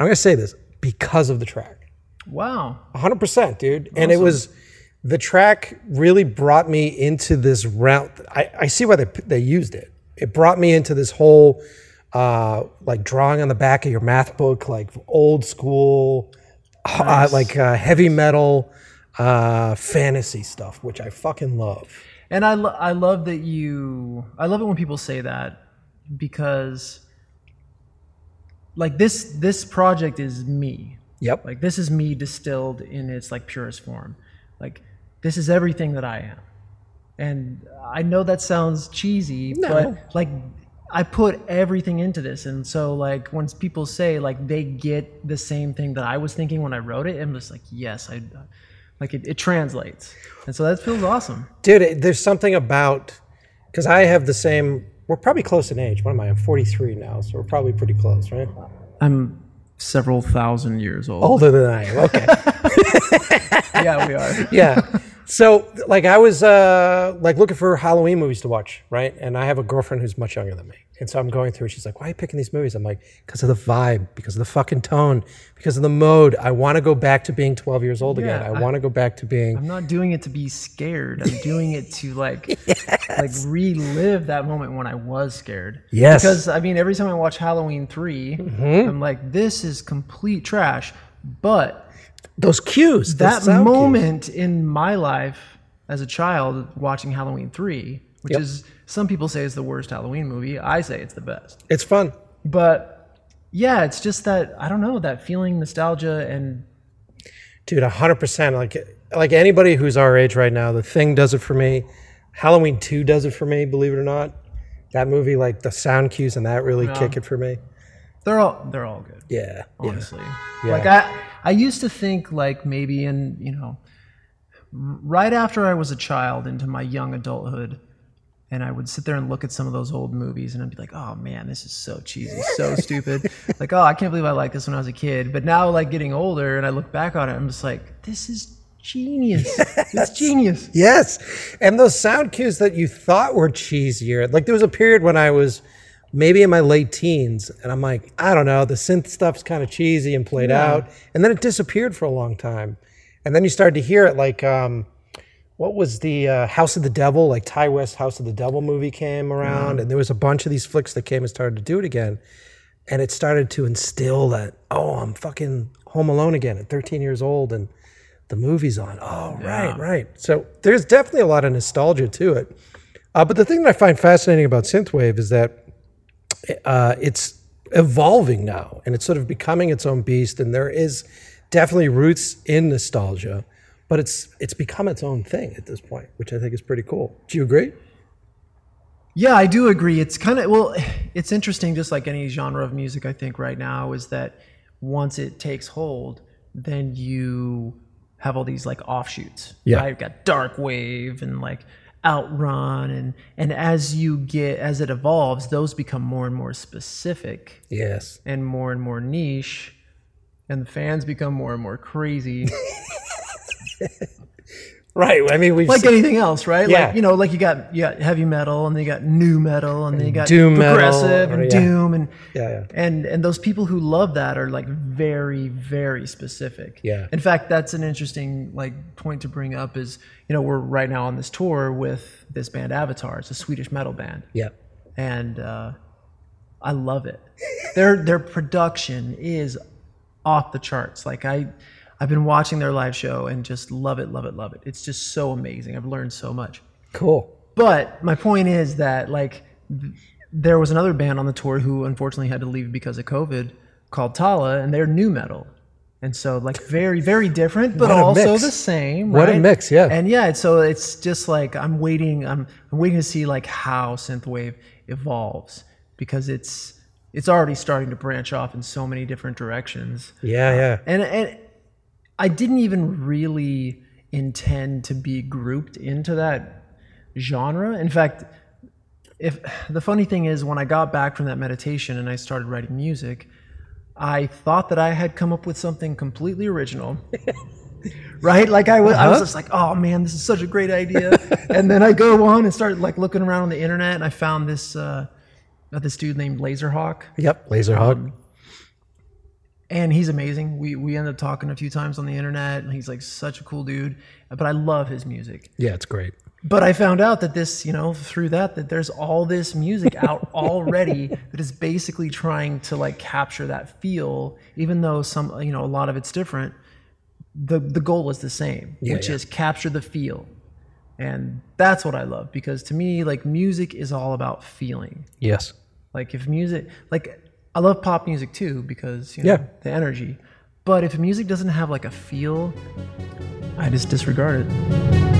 I'm gonna say this because of the track. Wow. 100% dude and it was the track really brought me into this round I, I see why they, they used it it brought me into this whole uh, like drawing on the back of your math book like old school uh, like uh, heavy metal uh, fantasy stuff which i fucking love And I, lo- I love that you, I love it when people say that because like this, this project is me. yep Like this is me distilled in its like purest form. Like this is everything that I am. And I know that sounds cheesy, but like I put everything into this. And so like when people say like they get the same thing that I was thinking when I wrote it, I'm just like, yes, I like it, it translates. And so that feels awesome. dude it, there's something about because i have the same we're probably close in age what am i i'm 43 now so we're probably pretty close right I'm several thousand years old. older than i am okay yeah, we are. yeah. So like I was uh like looking for Halloween movies to watch, right? And I have a girlfriend who's much younger than me. And so I'm going through she's like, Why are you picking these movies? I'm like, because of the vibe, because of the fucking tone, because of the mode. I want to go back to being 12 years old again. I I- want to go back to being I'm not doing it to be scared. I'm doing it to like like relive that moment when I was scared. Yes. Because I mean, every time I watch Halloween 3 I'm like, this is complete trash. But those cues. those that sound cues. moment in my life as a child watching Halloween 3, which Yep. is some people say is the worst Halloween movie. I say it's the best. It's fun. But yeah, it's just that I don't know, that feeling nostalgia and Dude, 100%. Like like anybody who's our age right now, the thing does it for me. Halloween 2 does it for me, believe it or not. That movie like the sound cues and that really kick it for me. they're all they're all good. Yeah. yeah. honestly. Yeah. Like I I used to think like maybe in you know, right after I was a child into my young adulthood, and I would sit there and look at some of those old movies, and I'd be like, oh man, this is so cheesy, so stupid. Like, oh, I can't believe I liked this when I was a kid. But now, like getting older, and I look back on it, I'm just like, this is genius. It's genius. Yes. And those sound cues that you thought were cheesier. Like there was a period when I was maybe in my late teens and I'm like, I don't know, the synth stuff's kind of cheesy and played Yeah. out. And then it disappeared for a long time. And then you started to hear it like um what was the uh, House of the Devil, like Ti West House of the Devil movie came around, and there was a bunch of these flicks that came and started to do it again, and it started to instill that oh, I'm fucking Home Alone again at 13 years old, and the movie's on. Oh, right, right. So there's definitely a lot of nostalgia to it. Uh, but the thing that I find fascinating about synthwave is that uh, it's evolving now, and it's sort of becoming its own beast. And there is definitely roots in nostalgia, but it's it's become its own thing at this point, which I think is pretty cool. Do you agree? Yeah, I do agree. It's kind of well, it's interesting. Just like any genre of music, I think right now is that once it takes hold, then you have all these like offshoots. Yeah. right? You've got dark wave and like outrun, and and as you get as it evolves, those become more and more specific Yes. and more and more niche, and the fans become more and more crazy. Right. I mean, we've like seen- anything else, right? Yeah. Like you know, like you got you got heavy metal, and then you got nu metal, and then you got doom progressive or- and yeah. doom, and Yeah, yeah. and and those people who love that are like very very specific. Yeah. In fact, that's an interesting like point to bring up. Is you know we're right now on this tour with this band Avatar. It's a Swedish metal band yeah. and uh, I love it. their their production is off the charts. Like I, I've been watching their live show and just love it, love it, love it. It's just so amazing. I've learned so much. Cool. But my point is that like there was another band on the tour who unfortunately had to leave because of COVID called Tala, and they're nu metal. And so like very, very different, but also mix. the same. What a right? mix, yeah. And yeah, so it's just like I'm waiting, I'm I'm waiting to see like how synthwave evolves because it's it's already starting to branch off in so many different directions. Yeah, yeah. And and I didn't even really intend to be grouped into that genre. In fact, if the funny thing is when I got back from that meditation and I started writing music, I thought that I had come up with something completely original. right? Like I was, I was just like, oh man, this is such a great idea. and then I go on and start like looking around on the internet and I found this uh, this dude named Lazerhawk Yep. Lazerhawk. And he's amazing. We we ended up talking a few times on the internet. and He's like such a cool dude, but I love his music. yeah, it's great. But I found out that this, you know, through that, that there's all this music out already that is basically trying to like capture that feel, even though some, you know, a lot of it's different. The the goal is the same, Yeah, which yeah. is capture the feel, and that's what I love because to me, like music is all about feeling. Yes. Like if music, like I love pop music too because you know Yeah. the energy. But if music doesn't have like a feel, I just disregard it.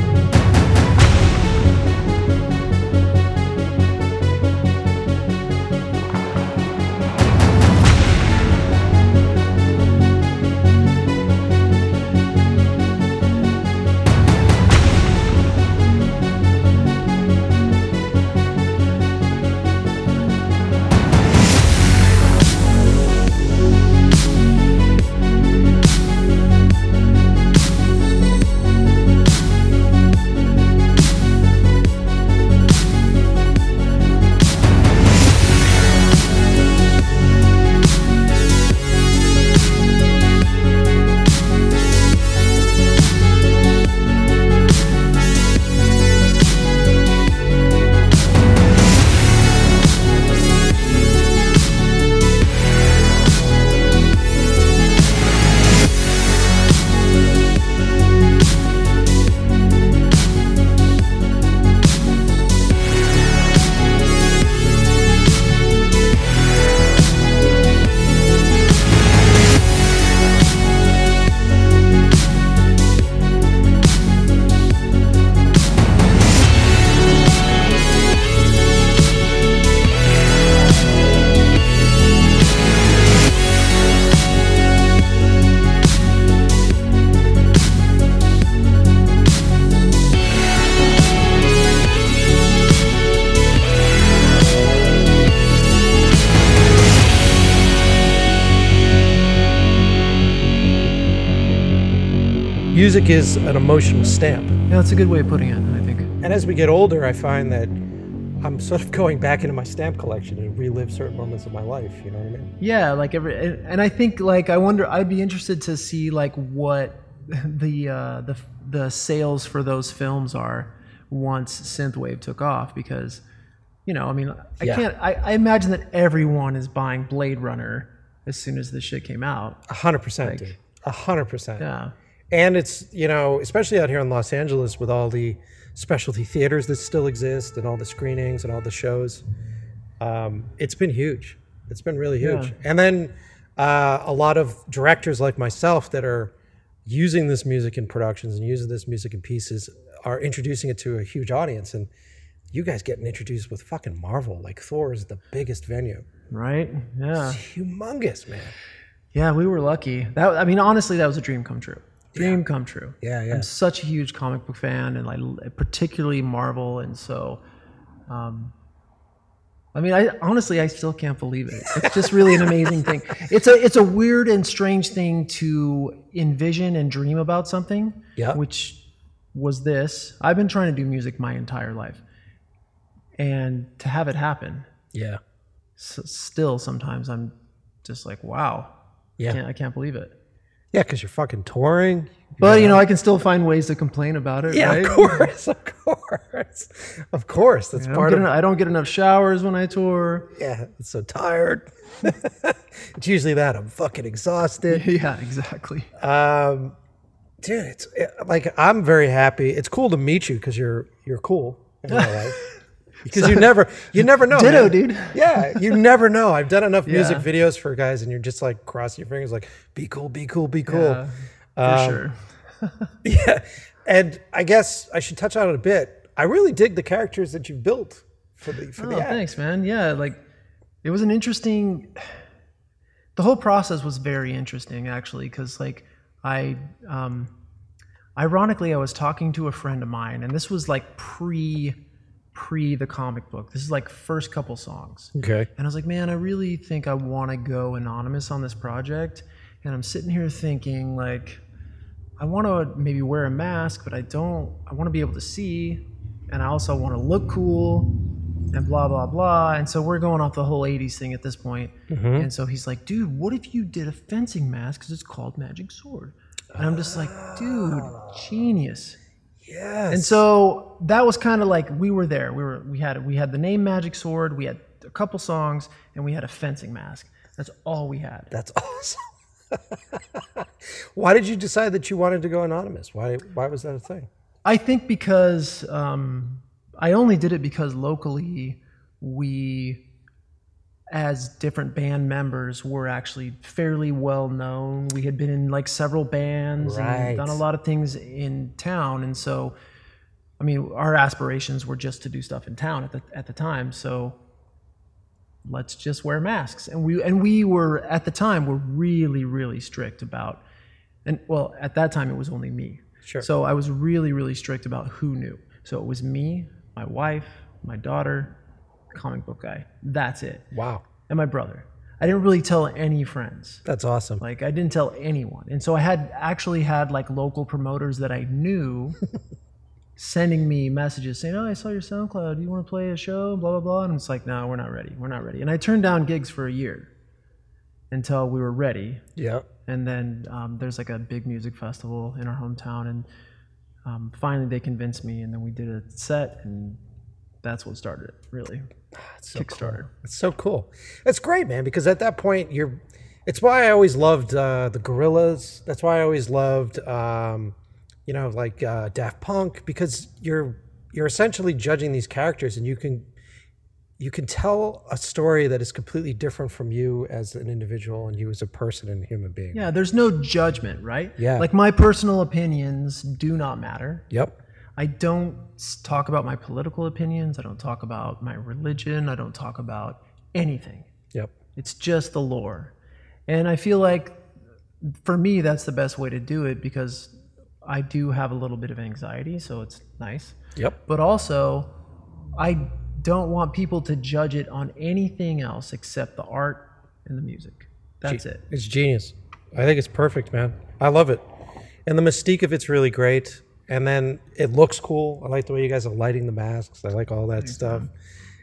Music is an emotional stamp. Yeah, that's a good way of putting it. I think. And as we get older, I find that I'm sort of going back into my stamp collection and relive certain moments of my life. You know what I mean? Yeah, like every, and I think like I wonder. I'd be interested to see like what the uh, the the sales for those films are once synthwave took off because you know I mean I Yeah. can't I, I imagine that everyone is buying Blade Runner as soon as this shit came out. A hundred percent, dude. A hundred percent. Yeah. And it's you know, especially out here in Los Angeles with all the specialty theaters that still exist and all the screenings and all the shows. Um, it's been huge. It's been really huge. Yeah. And then uh, a lot of directors like myself that are using this music in productions and using this music in pieces are introducing it to a huge audience. And you guys getting introduced with fucking Marvel, like Thor is the biggest venue. Right? Yeah. It's humongous, man. Yeah, we were lucky. That I mean, honestly, that was a dream come true. Dream come true. Yeah, yeah. I'm such a huge comic book fan, and like particularly Marvel, and so, um, I mean, I honestly, I still can't believe it. It's just really an amazing thing. It's a it's a weird and strange thing to envision and dream about something. Yeah. Which was this. I've been trying to do music my entire life, and to have it happen, Yeah. s- still sometimes I'm just like, wow. Yeah. I can't, I can't believe it. Yeah, because you're fucking touring. But you know, I can still find ways to complain about it. Yeah, right? of course, of course, of course. That's don't, part of. en- I don't get enough showers when I tour. yeah, I'm so tired. it's usually that I'm fucking exhausted. yeah, exactly. Um, dude, it's it- like I'm very happy. It's cool to meet you because you're you're cool in real life. Because you never you never know. Ditto, man. dude. Yeah, you never know. I've done enough music videos for guys, and you're just like crossing your fingers, like be cool, be cool, be cool. Yeah, for Um, sure. Yeah, and I guess I should touch on it a bit. I really dig the characters that you've built for the for Oh, the thanks, man. Yeah, like it was an interesting. The whole process was very interesting, actually, because like I, um, ironically, I was talking to a friend of mine, and this was like pre, pre the comic book. This is like first couple songs. Okay. And I was like, man, I really think I want to go anonymous on this project. And I'm sitting here thinking, like, I want to maybe wear a mask, but I don't. I want to be able to see, and I also want to look cool, and blah blah blah. And so we're going off the whole '80s thing at this point. Mm-hmm. And so he's like, dude, what if you did a fencing mask? Because it's called Magic Sword. And I'm just like, dude, genius. Yes. And so that was kind of like we were there. We were we had we had the name Magic Sword. We had a couple songs, and we had a fencing mask. That's all we had. That's awesome. why did you decide that you wanted to go anonymous? Why why was that a thing? I think because um, I only did it because locally we, as different band members, were actually fairly well known. We had been in like several bands Right. and done a lot of things in town, and so, I mean, our aspirations were just to do stuff in town at the at the time. So let's just wear masks, and we and we were at the time were really really strict about, and well at that time it was only me. Sure. So I was really, really strict about who knew. So it was me, my wife, my daughter, comic book guy. That's it. Wow. And my brother. I didn't really tell any friends. That's awesome. Like I didn't tell anyone. And so I had actually had like local promoters that I knew sending me messages saying, "Oh, I saw your SoundCloud. Do you want to play a show?" Blah blah blah. And it's like, "No, we're not ready. We're not ready." And I turned down gigs for a year until we were ready yeah. and then um, there's like a big music festival in our hometown and um, finally they convinced me and then we did a set and that's what started it really kickstarted It's so cool. It's great, man, because at that point you're it's why I always loved uh, the Gorillaz. That's why I always loved um, you know, like uh, Daft Punk, because you're you're essentially judging these characters and you can you can tell a story that is completely different from you as an individual and you as a person and a human being. yeah there's no judgment right Yeah. like my personal opinions do not matter Yep. I don't talk about my political opinions i don't talk about my religion i don't talk about anything Yep. It's just the lore. And I feel like for me, that's the best way to do it because I do have a little bit of anxiety, so it's nice. Yep. But also, I don't want people to judge it on anything else except the art and the music. That's it. It's genius. I think it's perfect, man. I love it. and the mystique of it's really great. And then it looks cool. I like the way you guys are lighting the masks. I like all that stuff.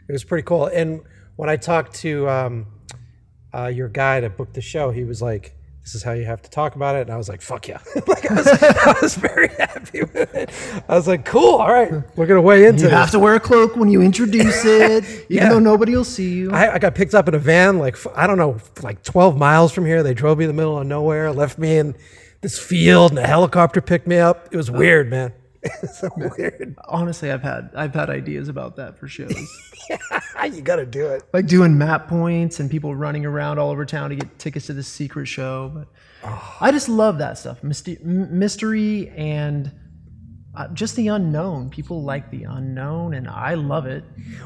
It was pretty cool. And when I talked to um, uh, your guy that booked the show, he was like, "This is how you have to talk about it." And I was like, "Fuck yeah!" like I was, I was very happy with it. I was like, "Cool, all right, we're gonna weigh into You this." have to wear a cloak when you introduce it, even Yeah. though nobody will see you. I, I got picked up in a van, like I don't know, like 12 miles from here. They drove me in the middle of nowhere, left me in this field, and a helicopter picked me up. It was uh, weird, man. It's so weird. Honestly, I've had I've had ideas about that for shows, yeah, you got to do it. like doing map points and people running around all over town to get tickets to this secret show. But oh. I just love that stuff, Myste- mystery and uh, just the unknown. People like the unknown, and I love it.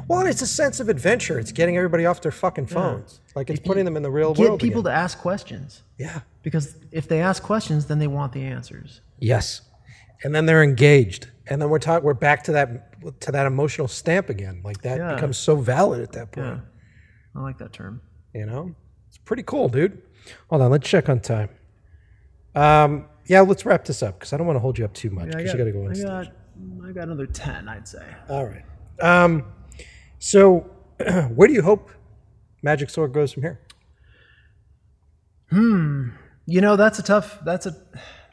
Well, it's a sense of adventure. It's getting everybody off their fucking phones. Like it's putting them in the real Get world. Get people again. to ask questions yeah. because if they ask questions, then they want the answers. Yes. And then they're engaged. And then we're talking. We're back to that to that emotional stamp again. Like that Yeah. becomes so valid at that point. Yeah, I like that term. You know, it's pretty cool, dude. Hold on, let's check on time. Um, yeah, let's wrap this up because I don't want to hold you up too much because you got to go on I stage. got, I got another ten, I'd say. All right. Um, so, where do you hope Magic Sword goes from here? Hmm. You know, that's a tough. That's a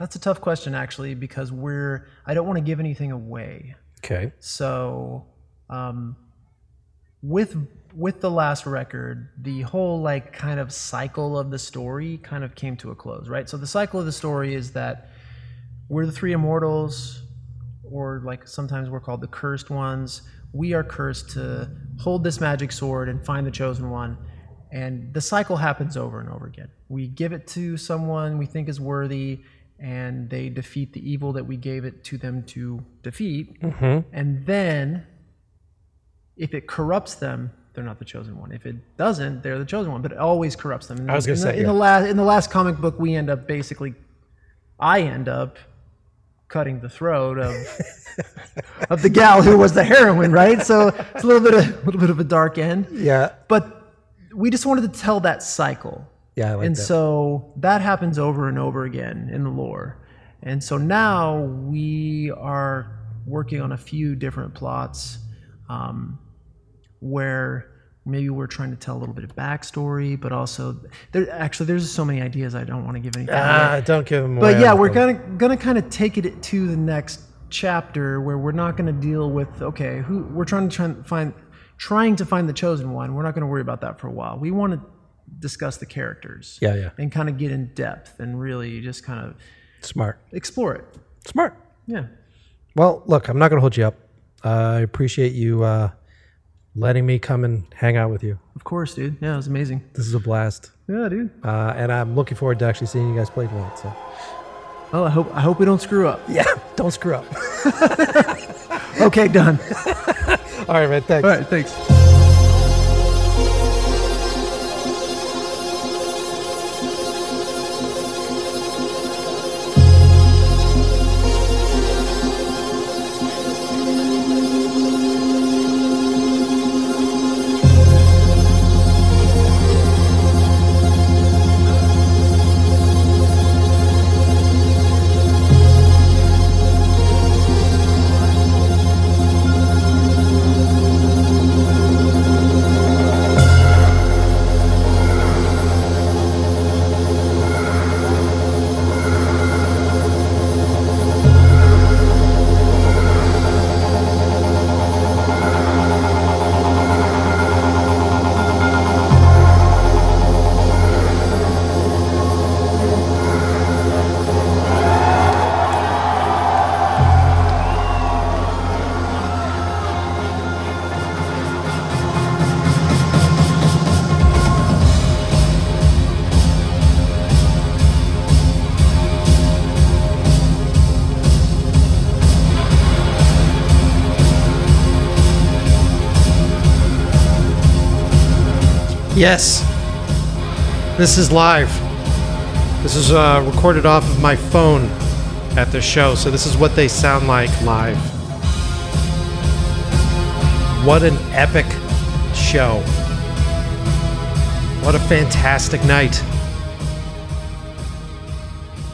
that's a tough question actually because we're. I don't want to give anything away. Okay. So, um, with with the last record, the whole like kind of cycle of the story kind of came to a close, right? So the cycle of the story is that we're the three immortals, or like sometimes we're called the cursed ones. We are cursed to hold this magic sword and find the chosen one. And the cycle happens over and over again. We give it to someone we think is worthy, and they defeat the evil that we gave it to them to defeat. Mm-hmm. And then, if it corrupts them, they're not the chosen one. If it doesn't, they're the chosen one. But it always corrupts them. I was gonna in the, say, in the last in the last comic book, we end up basically, I end up cutting the throat of of the gal who was the heroine, right? So it's a little bit of a little bit of a dark end. Yeah. But we just wanted to tell that cycle. Yeah, I like and that. so that happens over and over again in the lore. And so now we are working on a few different plots um, where maybe we're trying to tell a little bit of backstory, but also there actually there's so many ideas I don't want to give anything away. Ah, don't give them away. But yeah, we're gonna gonna kind of take it to the next chapter where we're not gonna deal with okay, who we're trying to try find trying to find the chosen one. We're not gonna worry about that for a while. We want to discuss the characters. Yeah, yeah. And kind of get in depth and really just kind of Smart. explore it. Smart. Yeah. Well, look, I'm not to hold you up. Uh, I appreciate you uh, letting me come and hang out with you. Of course, dude. Yeah, it was amazing. This is a blast. Yeah, dude. Uh, and I'm looking forward to actually seeing you guys play tonight. So, Oh, I hope I hope we don't screw up. yeah, don't screw up. Okay, done. All right, man. Thanks. All right, thanks. Yes. This is live. This is uh, recorded off of my phone at the show, so this is what they sound like live. What an epic show. What a fantastic night.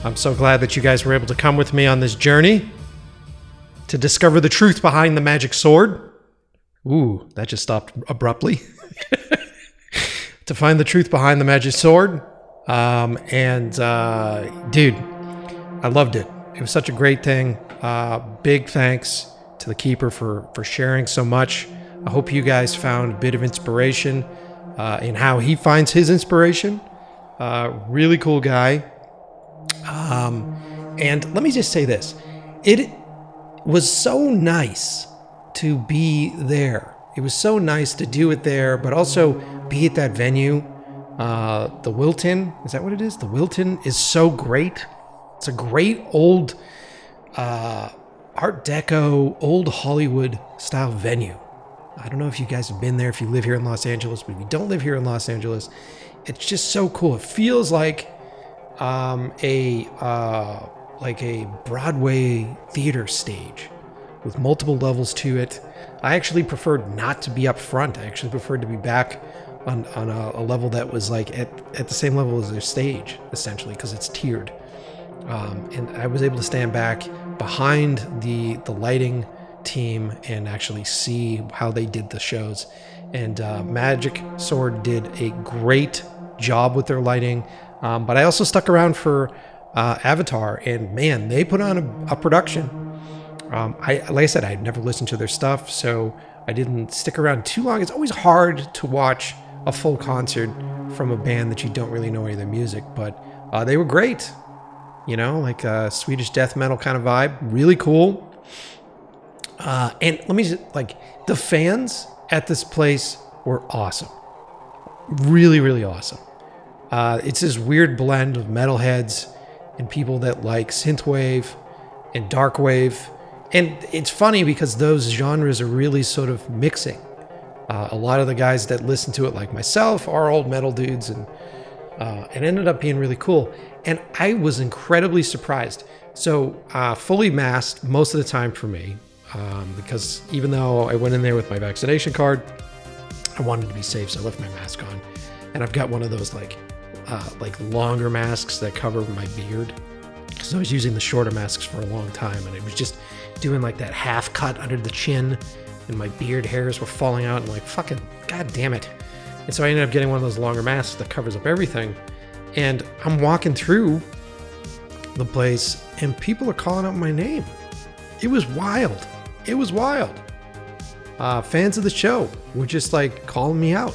I'm so glad that you guys were able to come with me on this journey to discover the truth behind the magic sword. Ooh, that just stopped abruptly. to find the truth behind the magic sword. Um, and uh, dude, I loved it. It was such a great thing. Uh, big thanks to the keeper for for sharing so much. I hope you guys found a bit of inspiration uh, in how he finds his inspiration. Uh, really cool guy. Um, and let me just say this: it was so nice to be there. It was so nice to do it there, but also be at that venue. Uh, the Wiltern, is that what it is? The Wiltern is so great. It's a great old uh, Art Deco, old Hollywood style venue. I don't know if you guys have been there, if you live here in Los Angeles, but if you don't live here in Los Angeles, it's just so cool. It feels like um, a uh, like a Broadway theater stage with multiple levels to it. I actually preferred not to be up front. I actually preferred to be back on, on a, a level that was like at, at the same level as their stage, essentially, because it's tiered. Um, and I was able to stand back behind the the lighting team and actually see how they did the shows. And uh, Magic Sword did a great job with their lighting. Um, but I also stuck around for uh, Avatar, and man, they put on a, a production. Um, I like I said, I'd never listened to their stuff, so I didn't stick around too long. It's always hard to watch a full concert from a band that you don't really know any of their music, but uh, they were great. You know, like a Swedish death metal kind of vibe, really cool. Uh, and let me just like the fans at this place were awesome, really, really awesome. Uh, it's this weird blend of metalheads and people that like synthwave and darkwave. And it's funny because those genres are really sort of mixing. Uh, a lot of the guys that listen to it, like myself, are old metal dudes, and uh, it ended up being really cool. And I was incredibly surprised. So, uh, fully masked most of the time for me, um, because even though I went in there with my vaccination card, I wanted to be safe, so I left my mask on. And I've got one of those like uh, like longer masks that cover my beard because I was using the shorter masks for a long time, and it was just doing like that half cut under the chin, and my beard hairs were falling out. And like fucking god damn it! And so I ended up getting one of those longer masks that covers up everything. And I'm walking through the place, and people are calling out my name. It was wild. It was wild. Uh, fans of the show were just like calling me out.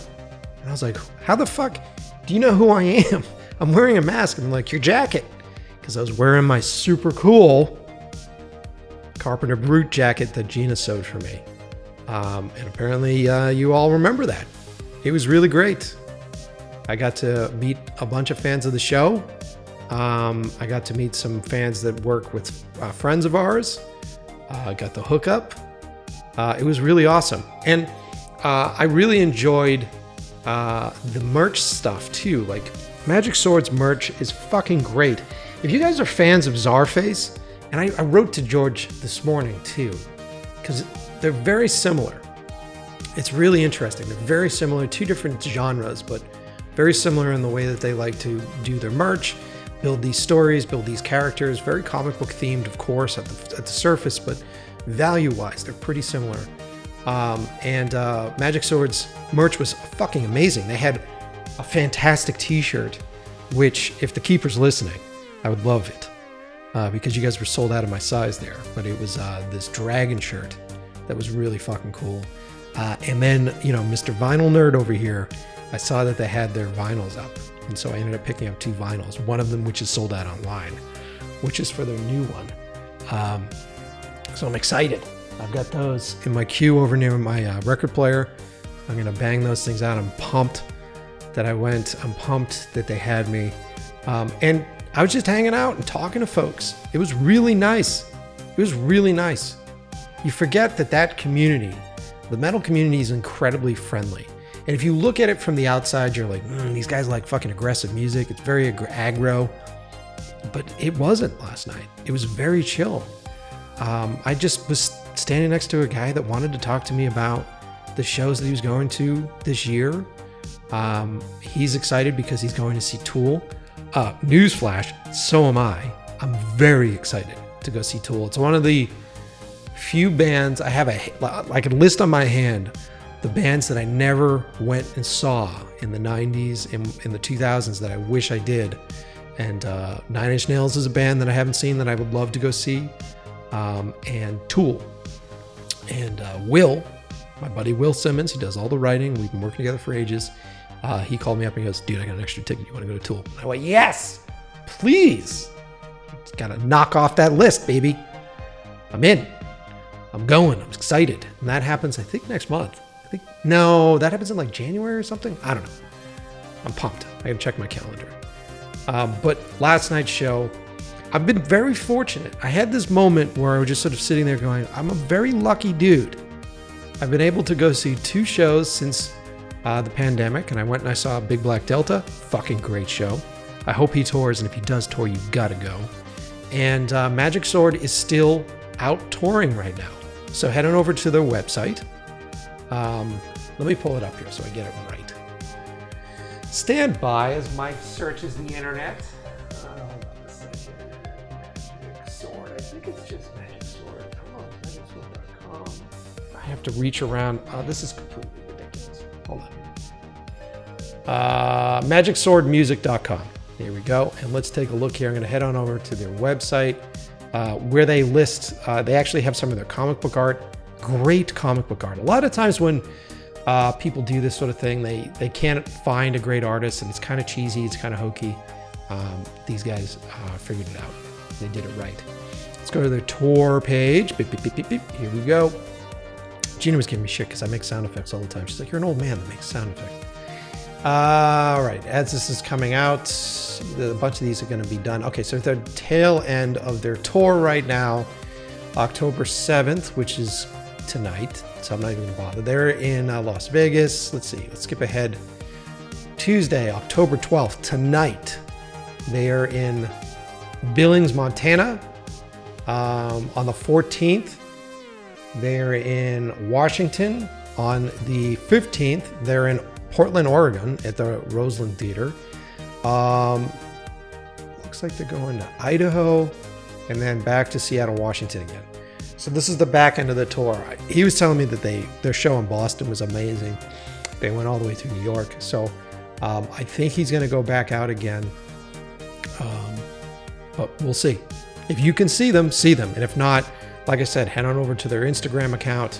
And I was like, how the fuck do you know who I am? I'm wearing a mask. And I'm like, your jacket. Because I was wearing my super cool Carpenter Brut jacket that Gina sewed for me. Um, and apparently, uh, you all remember that. It was really great. I got to meet a bunch of fans of the show. Um, I got to meet some fans that work with uh, friends of ours. Uh, got the hookup. Uh, it was really awesome. And uh, I really enjoyed uh, the merch stuff too. Like Magic Swords merch is fucking great. If you guys are fans of Czarface, and I, I wrote to George this morning too, because they're very similar. It's really interesting. They're very similar, two different genres, but very similar in the way that they like to do their merch, build these stories, build these characters. Very comic book themed, of course, at the, at the surface, but value wise, they're pretty similar. Um, and uh, Magic Swords merch was fucking amazing. They had a fantastic T-shirt, which, if the keeper's listening, I would love it uh, because you guys were sold out of my size there. But it was uh, this dragon shirt that was really fucking cool. Uh, and then, you know, Mr. Vinyl Nerd over here, I saw that they had their vinyls up, and so I ended up picking up two vinyls. One of them, which is sold out online, which is for their new one. Um, so I'm excited. I've got those in my queue over near my uh, record player. I'm gonna bang those things out. I'm pumped that I went. I'm pumped that they had me. Um, and I was just hanging out and talking to folks. It was really nice. It was really nice. You forget that that community, the metal community, is incredibly friendly. And if you look at it from the outside, you're like, mm, these guys like fucking aggressive music. It's very ag- aggro. But it wasn't last night. It was very chill. Um, I just was standing next to a guy that wanted to talk to me about the shows that he was going to this year. Um, he's excited because he's going to see Tool. Uh, newsflash, so am I. I'm very excited to go see Tool. It's one of the few bands I have a I can list on my hand the bands that I never went and saw in the 90s and in the 2000s that I wish I did. And uh, Nine Inch Nails is a band that I haven't seen that I would love to go see. Um, and Tool. And uh, Will, my buddy Will Simmons, he does all the writing. We've been working together for ages. Uh, he called me up and he goes, Dude, I got an extra ticket. You want to go to Tool? And I went, Yes, please. Got to knock off that list, baby. I'm in. I'm going. I'm excited. And that happens, I think, next month. I think, no, that happens in like January or something. I don't know. I'm pumped. I gotta check my calendar. Um, but last night's show, I've been very fortunate. I had this moment where I was just sort of sitting there going, I'm a very lucky dude. I've been able to go see two shows since uh, the pandemic, and I went and I saw Big Black Delta. Fucking great show. I hope he tours, and if he does tour, you gotta go. And uh, Magic Sword is still out touring right now. So head on over to their website. Um, let me pull it up here so I get it right. Stand by as Mike searches the internet. Uh, I have to reach around. Uh, this is completely ridiculous. Hold on. Uh, MagicSwordMusic.com. There we go. And let's take a look here. I'm going to head on over to their website uh, where they list, uh, they actually have some of their comic book art. Great comic book art. A lot of times when uh, people do this sort of thing, they, they can't find a great artist and it's kind of cheesy, it's kind of hokey. Um, these guys uh, figured it out. They did it right. Let's go to their tour page. Beep, beep, beep, beep, beep. Here we go. Gina was giving me shit because I make sound effects all the time. She's like, You're an old man that makes sound effects. All right, as this is coming out, a bunch of these are going to be done. Okay, so the tail end of their tour right now, October 7th, which is tonight. So I'm not even going to bother. They're in uh, Las Vegas. Let's see, let's skip ahead. Tuesday, October 12th, tonight, they are in Billings, Montana. Um, on the 14th, they're in Washington. On the 15th, they're in Portland, Oregon at the Roseland Theater. Um, looks like they're going to Idaho and then back to Seattle, Washington again. So this is the back end of the tour. He was telling me that they their show in Boston was amazing. They went all the way through New York. So um, I think he's going to go back out again. Um, but we'll see. If you can see them, see them. And if not, like I said, head on over to their Instagram account,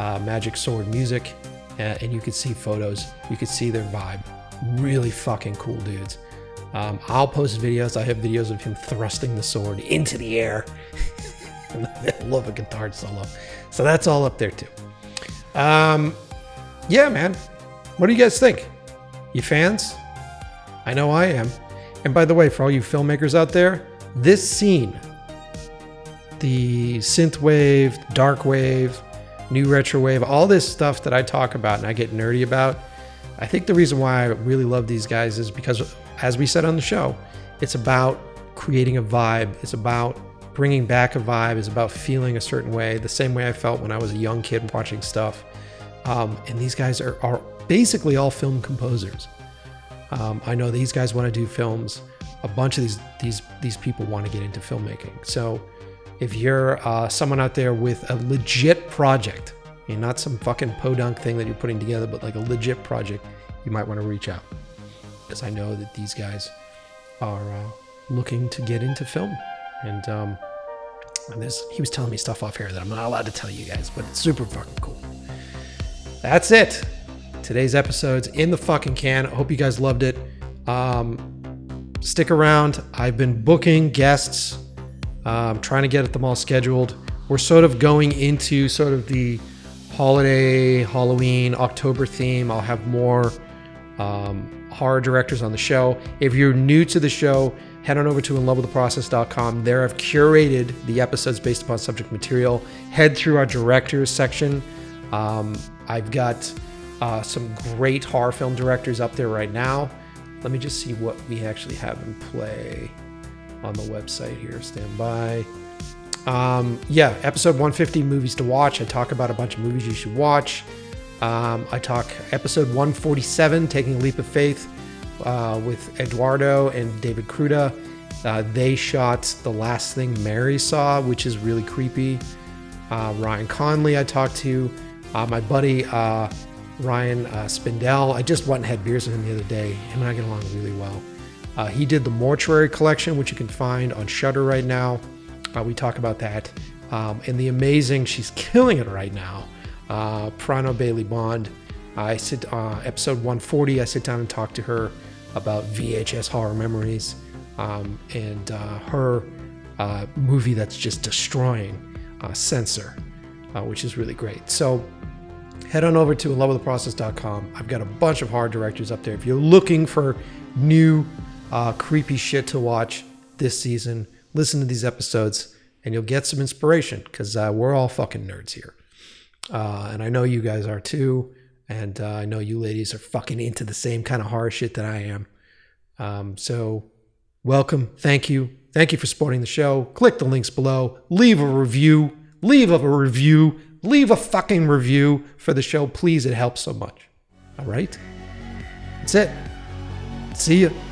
uh, Magic Sword Music, and you can see photos. You can see their vibe. Really fucking cool dudes. Um, I'll post videos. I have videos of him thrusting the sword into the air of a guitar solo. So that's all up there too. Um, yeah, man. What do you guys think? You fans? I know I am. And by the way, for all you filmmakers out there, this scene, the synth wave, dark wave, new retro wave, all this stuff that I talk about and I get nerdy about, I think the reason why I really love these guys is because, as we said on the show, it's about creating a vibe. It's about bringing back a vibe. It's about feeling a certain way, the same way I felt when I was a young kid watching stuff. Um, and these guys are, are basically all film composers. Um, I know these guys want to do films. A bunch of these these these people want to get into filmmaking. So if you're uh, someone out there with a legit project, and not some fucking podunk thing that you're putting together, but like a legit project, you might want to reach out because I know that these guys are uh, looking to get into film. And um, and this, he was telling me stuff off here that I'm not allowed to tell you guys, but it's super fucking cool. That's it. Today's episode's in the fucking can. I hope you guys loved it. Um, stick around. I've been booking guests, um, trying to get them all scheduled. We're sort of going into sort of the holiday, Halloween, October theme. I'll have more um, horror directors on the show. If you're new to the show, head on over to inlovewiththeprocess.com. There I've curated the episodes based upon subject material. Head through our directors section. Um, I've got uh, some great horror film directors up there right now. Let me just see what we actually have in play on the website here. Stand by. Um, yeah, episode 150 movies to watch. I talk about a bunch of movies you should watch. Um, I talk episode 147, Taking a Leap of Faith, uh, with Eduardo and David Cruda. Uh, they shot The Last Thing Mary Saw, which is really creepy. Uh, Ryan Conley, I talked to. Uh, my buddy uh, Ryan uh, Spindell, I just went and had beers with him the other day. Him and I get along really well. Uh, he did the Mortuary Collection, which you can find on Shudder right now. Uh, we talk about that. Um, and the amazing, she's killing it right now. Uh, Prano Bailey Bond. I sit uh, episode 140. I sit down and talk to her about VHS horror memories um, and uh, her uh, movie that's just destroying Censor, which is really great. So head on over to inlovewiththeprocess.com. I've got a bunch of horror directors up there. If you're looking for new uh, creepy shit to watch this season, listen to these episodes and you'll get some inspiration because uh, we're all fucking nerds here. Uh, and I know you guys are too. And uh, I know you ladies are fucking into the same kind of horror shit that I am. Um, so, welcome. Thank you. Thank you for supporting the show. Click the links below. Leave a review. Leave a review. Leave a fucking review for the show. Please, it helps so much. All right? That's it. See you.